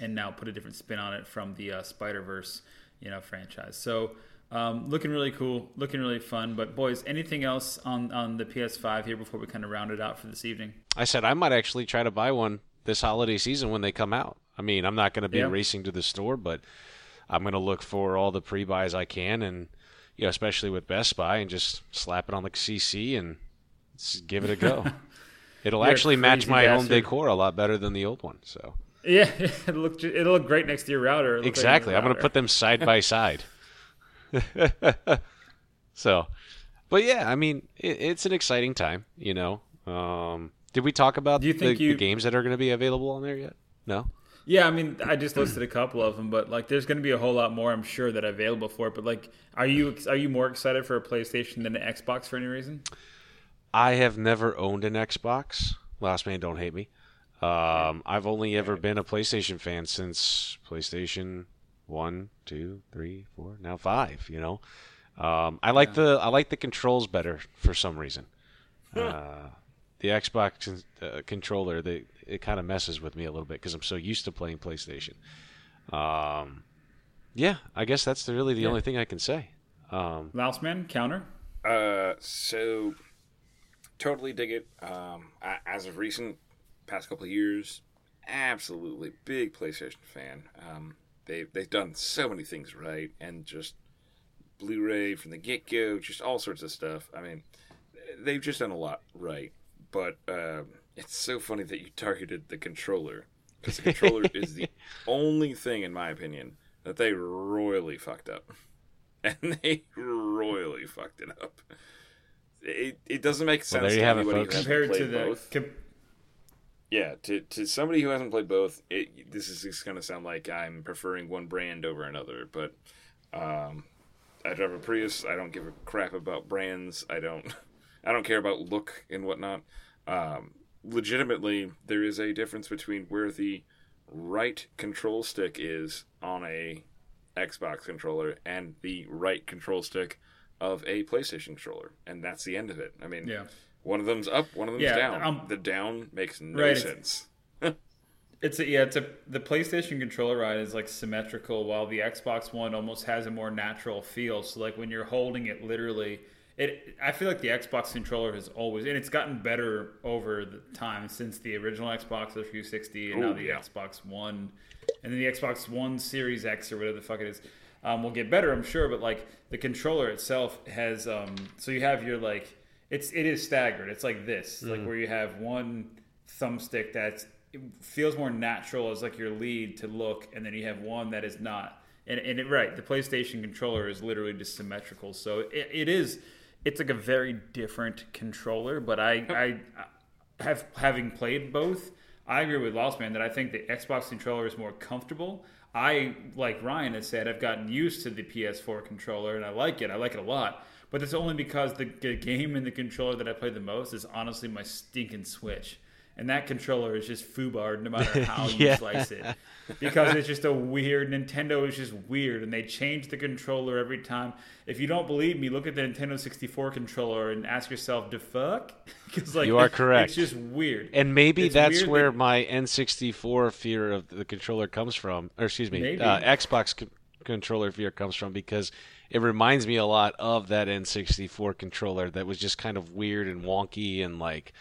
and now put a different spin on it from the uh, Spider Verse, you know, franchise. So um, looking really cool, looking really fun. But boys, anything else on on the PS5 here before we kind of round it out for this evening? I said I might actually try to buy one this holiday season when they come out. I mean, I'm not going to be Yeah. racing to the store, but I'm going to look for all the pre-buys I can, and you know, especially with Best Buy, and just slap it on the CC and give it a go. It'll You're actually match my home decor a lot better than the old one. So Yeah, it'll look it'll look great next to your router. It'll look like exactly, your I'm going to put them side by side. so, but yeah, I mean, it, it's an exciting time. You know, um, did we talk about Do you the, think the you- games that are going to be available on there yet? No. Yeah, I mean, I just listed a couple of them, but like, there's going to be a whole lot more, I'm sure, that are available for it. But like, are you are you more excited for a PlayStation than an Xbox for any reason? I have never owned an Xbox. Last man, don't hate me. Um, I've only ever been a PlayStation fan since PlayStation one, two, three, four, now five. You know, um, I like the I like the controls better for some reason. Uh, the Xbox uh, controller, they, it kind of messes with me a little bit because I'm so used to playing PlayStation. Um, yeah, I guess that's the, really the Yeah. only thing I can say. Um, Lousman, counter. Uh, so totally dig it. Um, I, as of recent past couple of years, absolutely big PlayStation fan. Um, they they've done so many things right, and just Blu-ray from the get-go, just all sorts of stuff. I mean, they've just done a lot right. But um, it's so funny that you targeted the controller because the controller is the only thing, in my opinion, that they royally fucked up and they royally fucked it up. It, it doesn't make sense there you to have it, anybody who Compared to played the both. com- yeah, to, to somebody who hasn't played both, it, this is just going to sound like I'm preferring one brand over another. But um, I drive a Prius. I don't give a crap about brands. I don't. I don't care about look and whatnot. Um, legitimately, there is a difference between where the right control stick is on a Xbox controller and the right control stick of a PlayStation controller, and that's the end of it. I mean, Yeah. One of them's up, one of them's Yeah, down. um, the down makes no Right, sense. It's a, yeah, it's a the PlayStation controller ride is like symmetrical, while the Xbox One almost has a more natural feel. So like when you're holding it, literally, it I feel like the Xbox controller has always and it's gotten better over the time since the original Xbox, the 360, and now the yeah. Xbox One, and then the Xbox One Series X or whatever the fuck it is. Um, will get better, I'm sure, but like the controller itself has um, so you have your like it's it is staggered. It's like this, like mm. where you have one thumbstick that's it feels more natural as like your lead to look, and then you have one that is not. And, and it, right, the PlayStation controller is literally just symmetrical, so it, it is. It's like a very different controller, but I I have having played both. I agree with Lost Man that I think the Xbox controller is more comfortable. I like Ryan has said I've gotten used to the PS4 controller and I like it. I like it a lot. But that's only because the, the game and the controller that I play the most is honestly my stinking Switch. And that controller is just foobarred no matter how you slice it. Because it's just a weird Nintendo is just weird and they change the controller every time. If you don't believe me, look at the Nintendo 64 controller and ask yourself, "The fuck?" Because like You are correct. It's just weird. And maybe It's that's where that- my N64 fear of the controller comes from, or excuse me, Maybe. uh, Xbox controller fear comes from because it reminds me a lot of that N64 controller that was just kind of weird and wonky and like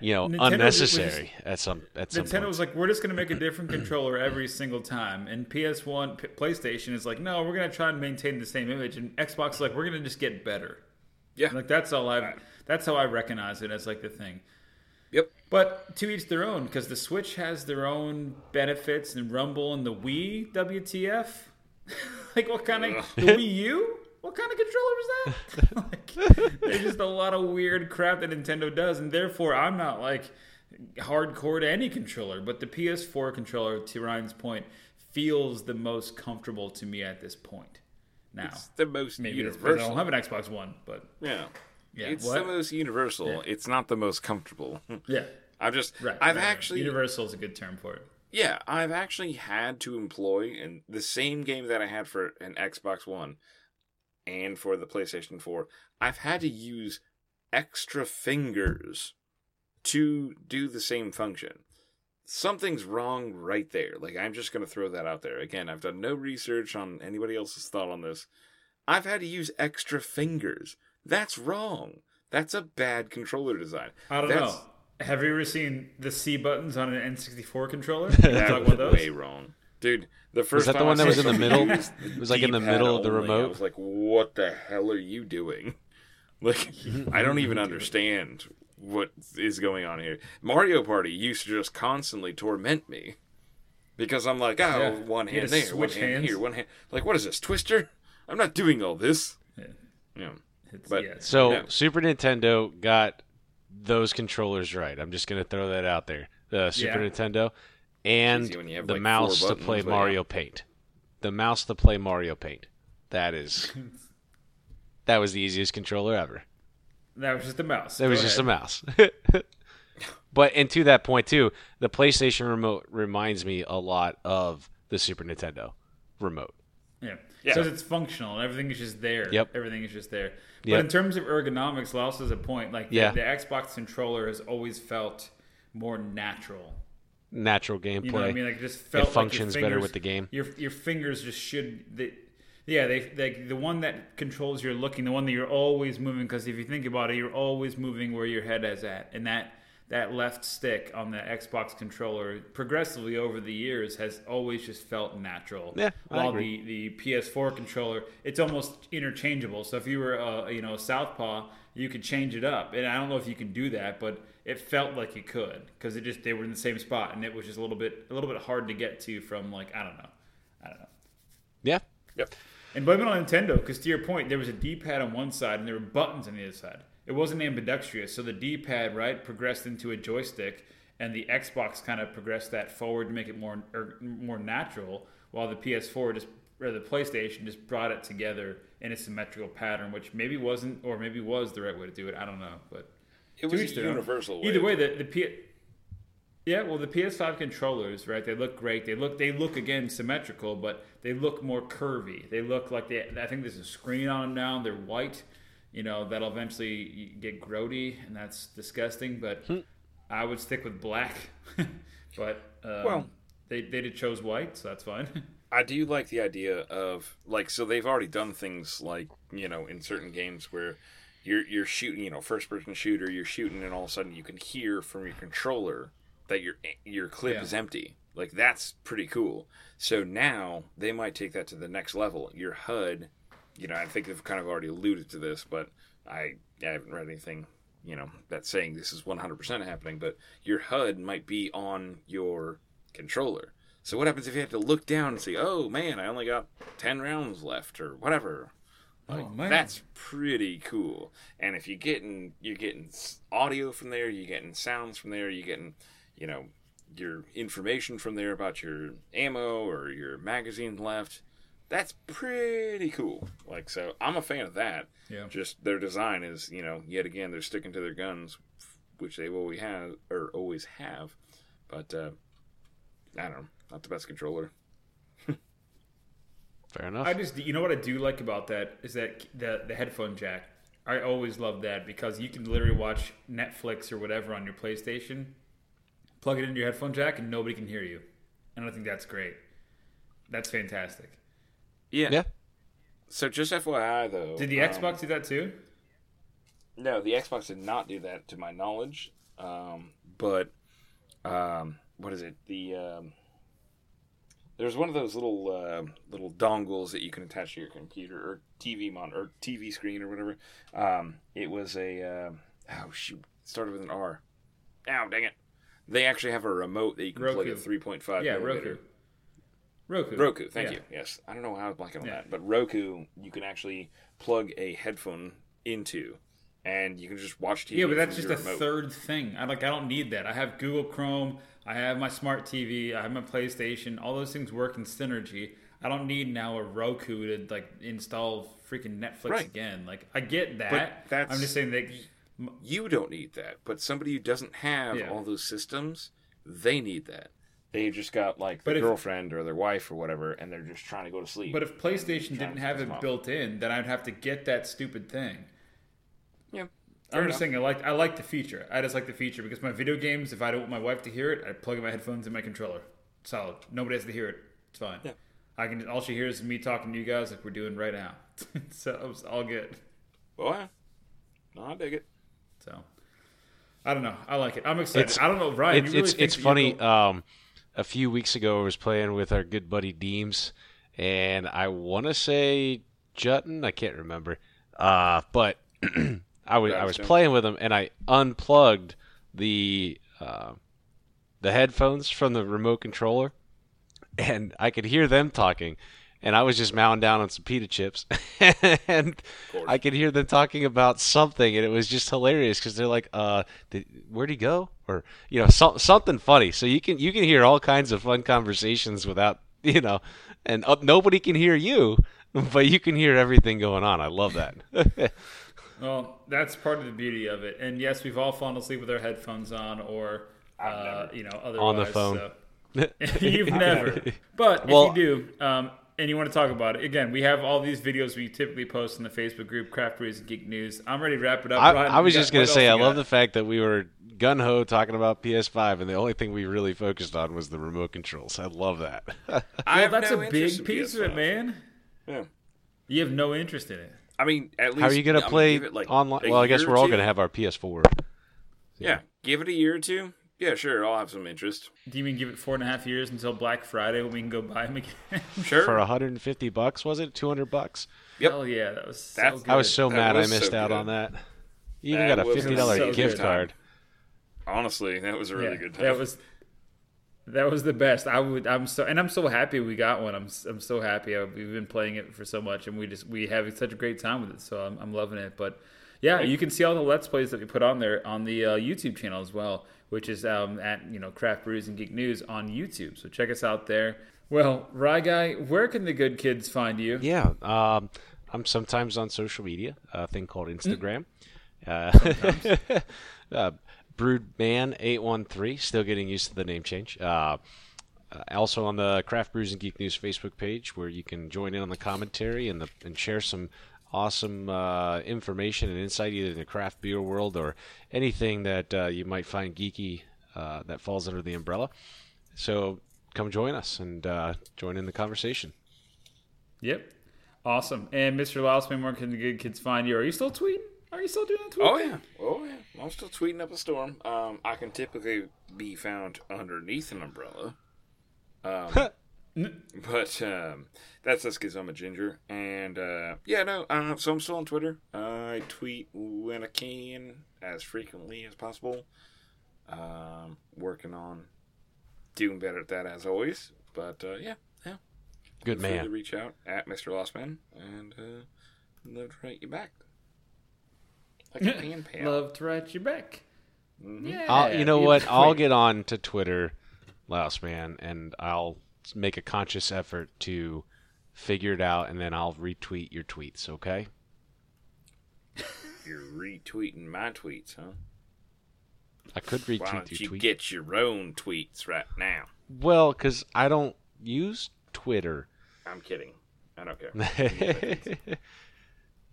you know Nintendo was- unnecessary at some at some Nintendo point. was like, we're just going to make a different controller every single time. And PS1, P- PlayStation is like, no, we're going to try and maintain the same image. And Xbox is like, we're going to just get better. Yeah. Like that's all I. That's how I recognize it as like the thing. Yep. But to each their own, because the Switch has their own benefits, and Rumble and the Wii, WTF? like what kind of the Wii U? What kind of controller was that? like, there's just a lot of weird crap that Nintendo does, and therefore I'm not like hardcore to any controller. But the PS4 controller, to Ryan's point, feels the most comfortable to me at this point. Now, It's the most maybe because I universal. don't have an Xbox One, but yeah. Yeah, it's what? the most universal. Yeah. It's not the most comfortable. Yeah, I've just, right. I've right, right. actually, universal is a good term for it. Yeah, I've actually had to employ and the same game that I had for an Xbox One and for the PlayStation 4. I've had to use extra fingers to do the same function. Something's wrong right there. Like I'm just going to throw that out there. Again, I've done no research on anybody else's thought on this. I've had to use extra fingers. That's wrong. That's a bad controller design. I don't That's- know. Have you ever seen the C buttons on an N64 controller? Can you That talk was about those? way wrong, dude. The first that the one that was in the middle? It was, like, in the middle of the only, I was like, "What the hell are you doing?" Like, I don't even understand what is going on here. Mario Party used to just constantly torment me because I'm like, "Oh, Yeah. one You had hand to there, one hand hands. here, one hand." Like, what is this, Twister? I'm not doing all this. Yeah. Yeah. It's, But- yeah. So Yeah. Super Nintendo got those controllers right. I'm just gonna throw that out there. The Super Yeah. Nintendo and Easy when you have, the like, mouse to play Mario. Paint. The mouse to play Mario Paint. That is that was the easiest controller ever. that was just a mouse. It was Go just a mouse. but and to that point too, the PlayStation remote reminds me a lot of the Super Nintendo remote. Yeah. Because it's functional and everything is just there. Yep. Everything is just there. But Yep. in terms of ergonomics, Laos has a point. Like the, Yeah. the Xbox controller has always felt more natural. Natural gameplay. You know what I mean? Like it just felt like your functions better fingers- with the game. Your your fingers just should. They, yeah, they like the one that controls your looking, the one that you're always moving. Because if you think about it, you're always moving where your head is at, and that that left stick on the Xbox controller progressively over the years has always just felt natural. Yeah, I While agree. the the PS4 controller, it's almost interchangeable. So if you were a, you know a southpaw, you could change it up, and I don't know if you can do that, but it felt like you could because it just they were in the same spot, and it was just a little bit a little bit hard to get to from like I don't know, I don't know. Yeah. Yep. And blame it on Nintendo, because to your point, there was a D-pad on one side and there were buttons on the other side. It wasn't ambidextrous, so the D-pad right progressed into a joystick, and the Xbox kind of progressed that forward to make it more er, more natural, while the PS4 just or the PlayStation just brought it together in a symmetrical pattern, which maybe wasn't or maybe was the right way to do it. I don't know, but It was a universal way Either way, the the P- yeah, well, the PS5 controllers, right? They look great. They look, they look again symmetrical, but they look more curvy. They look like they. I think there's a screen on them now. They're white. You know that'll eventually get grody, and that's disgusting. But I would stick with black. but um, Well- they they did chose white, so that's fine. I do like the idea of like so they've already done things like you know in certain games where you're you're shooting you know first person shooter you're shooting and all of a sudden you can hear from your controller that your your clip Yeah. is empty like that's pretty cool so now they might take that to the next level your HUD you know I think they've kind of already alluded to this but I I haven't read anything you know that's saying this is 100% happening but your HUD might be on your controller so what happens if you have to look down and say, "Oh man, I only got ten rounds left," or whatever? Like, Oh, man. that's pretty cool. And if you're getting you're getting audio from there, you're getting sounds from there, you're getting you know your information from there about your ammo or your magazine left. That's pretty cool. Like so, I'm a fan of that. Yeah. Just their design is you know yet again they're sticking to their guns, which they always have or always have. But uh, I don't know, not the best controller. Fair enough. I just, you know what I do like about that is that the the headphone jack. I always love that because you can literally watch Netflix or whatever on your PlayStation, plug it into your headphone jack, and nobody can hear you. And I think that's great. That's fantastic. Yeah. Yeah. So just FYI though, Did the um, Xbox do that too? No, the Xbox did not do that to my knowledge. Um, but um, what is it? The um, there's one of those little uh, little dongles that you can attach to your computer or TV monitor or TV screen or whatever. Um, it was a uh, oh shoot, it started with an R. Ow, dang it! They actually have a remote that you can plug Roku. a 3.5 Yeah, millimeter. Roku. Roku. Roku, thank Yeah. you. Yes, I don't know how I was blanking on Yeah. that, but Roku, you can actually plug a headphone into, and you can just watch TV. Yeah, but that's just a remote. third thing. I like. I don't need that. I have Google Chrome. I have my smart TV. I have my PlayStation. All those things work in synergy. I don't need now a Roku to like install freaking Netflix Right. again. Like I get that. that's- I'm just saying that You don't need that, but somebody who doesn't have Yeah. all those systems, they need that. They've just got like But their if- girlfriend or their wife or whatever, and they're just trying to go to sleep. But if PlayStation didn't have it built in, then I'd have to get that stupid thing. yeah, I'm just enough. saying I like I like the feature. I just like the feature because my video games, if I don't want my wife to hear it, I plug in my headphones in my controller. Solid. Nobody has to hear it. It's fine. Yeah. I can. All she hears is me talking to you guys like we're doing right now. so it's all good. Well, yeah. no, I dig it. So I don't know. I like it. I'm excited. It's- I don't know, Ryan. It's really it's it's funny. go- Um, a few weeks ago, I was playing with our good buddy Deems, and I want to say Jutton. I can't remember. Uh, but I was I was playing with him, and I unplugged the uh, the headphones from the remote controller, and I could hear them talking. And I was just mowing down on some pita chips, and I could hear them talking about something, and it was just hilarious because they're like, "Uh, did, where'd he go?" Or you know, so, something funny. So you can you can hear all kinds of fun conversations without you know, and uh, nobody can hear you, but you can hear everything going on. I love that. Well, that's part of the beauty of it. And yes, we've all fallen asleep with our headphones on, or uh, you know, otherwise. On the phone. so- You've never. But Well- if you do, um, and you want to talk about it, again, we have all these videos we typically post in the Facebook group, Craft Brews and Geek News. I'm ready to wrap it up. I, Ryan, I was just gonna say, I else love the fact that we were gun ho talking about PS5, and the only thing we really focused on was the remote controls. I love that. I Well, that's no a big piece of it, man. Yeah. You have no interest in it. I mean, at least How are you gonna I mean, play like, online? Well, I guess we're all gonna have our PS4. Yeah, give it a year or two. Yeah, sure, I'll have some interest. Do you mean give it four and a half years until Black Friday when we can go buy them again? Sure. for 150 bucks was it 200 bucks Yep. Hell yeah, that was so That's- good. i was so That mad was i missed so out good. on that you even That got a $50 so gift good. card Honestly, that was a really yeah, good time. That was that was the best. I would. I'm so and I'm so happy we got one. I'm I'm so happy. I, we've been playing it for so much, and we just we have such a great time with it. So I'm, I'm loving it. But yeah, you can see all the let's plays that we put on there on the uh, YouTube channel as well, which is um, at you know Craft Brews and Geek News on YouTube. So check us out there. Well, Rye Guy, where can the good kids find you? yeah um, i'm sometimes on social media a thing called instagram uh, uh, broodman813 still getting used to the name change uh, uh, also on the Craft Brews and Geek News Facebook page, where you can join in on the commentary and the and share some awesome uh, information and insight either in the craft beer world or anything that uh, you might find geeky uh, that falls under the umbrella. So come join us and uh, join in the conversation. Yep. Awesome. And Mr. Lousman, where can the good kids find you? Are you still tweeting? Are you still doing the tweet? Oh yeah, oh yeah. I'm still tweeting up a storm. Um, I can typically be found underneath an umbrella. Um, but um, that's us because I'm a ginger. And uh, yeah, no. Uh, so I'm still on Twitter. I tweet when I can, as frequently as possible. Um, working on doing better at that as always. But uh, yeah, yeah. Good Feel free to man. reach out at Mr. Lossman and uh, love to write you back. Like a pen pal. Love to write you back. Yeah. I'll, you know what? I'll get on to Twitter, Louse Man, and I'll make a conscious effort to figure it out, and then I'll retweet your tweets. Okay? You're retweeting my tweets, huh? I could retweet Why don't your you tweet. get your own tweets right now? Well, because I don't use Twitter. I'm kidding. I don't care.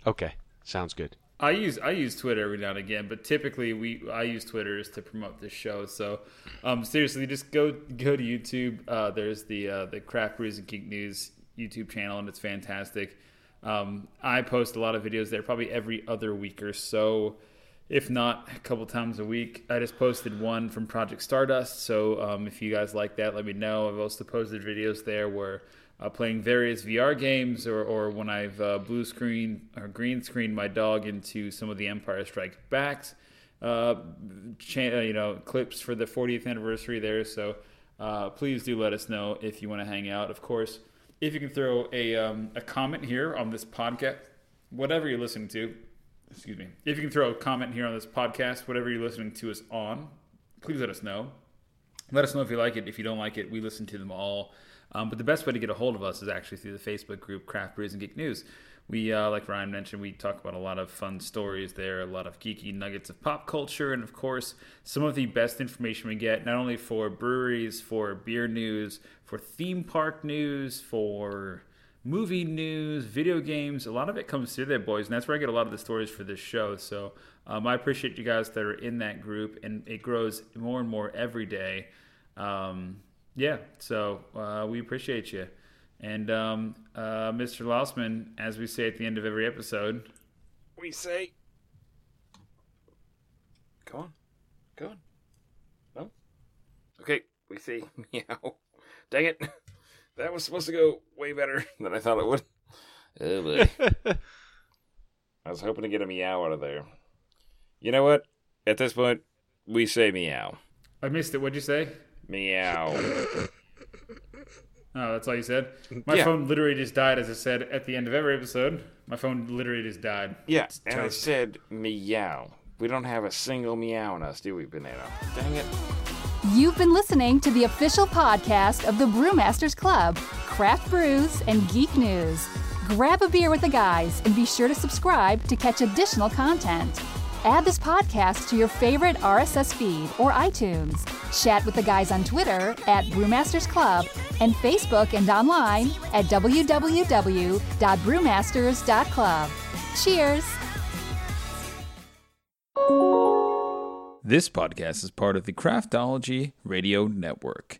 okay, sounds good. I use I use Twitter every now and again, but typically we I use Twitter is to promote this show. So, um, seriously, just go go to YouTube. Uh, there's the uh, the Craft Brews and Geek News YouTube channel, and it's fantastic. Um, I post a lot of videos there, probably every other week or so, if not a couple times a week. I just posted one from Project Stardust, so um, if you guys like that, let me know. I've also posted videos there where uh, playing various VR games, or, or when I've uh, blue screen or green screened my dog into some of the Empire Strikes Backs, uh, cha- uh, you know, clips for the 40th anniversary there. So uh, please do let us know if you want to hang out. Of course, if you can throw a um, a comment here on this podcast, whatever you're listening to. Excuse me. If you can throw a comment here on this podcast, whatever you're listening to us on, please let us know let us know if you like it. If you don't like it, we listen to them all. Um, but the best way to get a hold of us is actually through the Facebook group Craft Brews and Geek News. We, uh, like Ryan mentioned, we talk about a lot of fun stories there, a lot of geeky nuggets of pop culture, and of course, some of the best information we get, not only for breweries, for beer news, for theme park news, for movie news, video games. A lot of it comes through there, boys, and that's where I get a lot of the stories for this show. So um, I appreciate you guys that are in that group, and it grows more and more every day. Um, yeah, so uh, we appreciate you. And um, uh, Mr. Lausman, as we say at the end of every episode, We say. Go on. Go on. No? Okay, we say meow. Dang it. That was supposed to go way better than I thought it would. Oh boy. I was hoping to get a meow out of there. You know what? At this point, we say meow. I missed it. What'd you say? Meow. Oh, that's all you said? My Yeah. phone literally just died, as I said at the end of every episode. My phone literally just died. Yeah, and I toast. said meow. We don't have a single meow in us, do we, Banana? Dang it. You've been listening to the official podcast of the Brewmasters Club, Craft Brews and Geek News. Grab a beer with the guys and be sure to subscribe to catch additional content. Add this podcast to your favorite RSS feed or iTunes. Chat with the guys on Twitter at Brewmasters Club and Facebook and online at www.brewmasters.club. Cheers! This podcast is part of the Craftology Radio Network.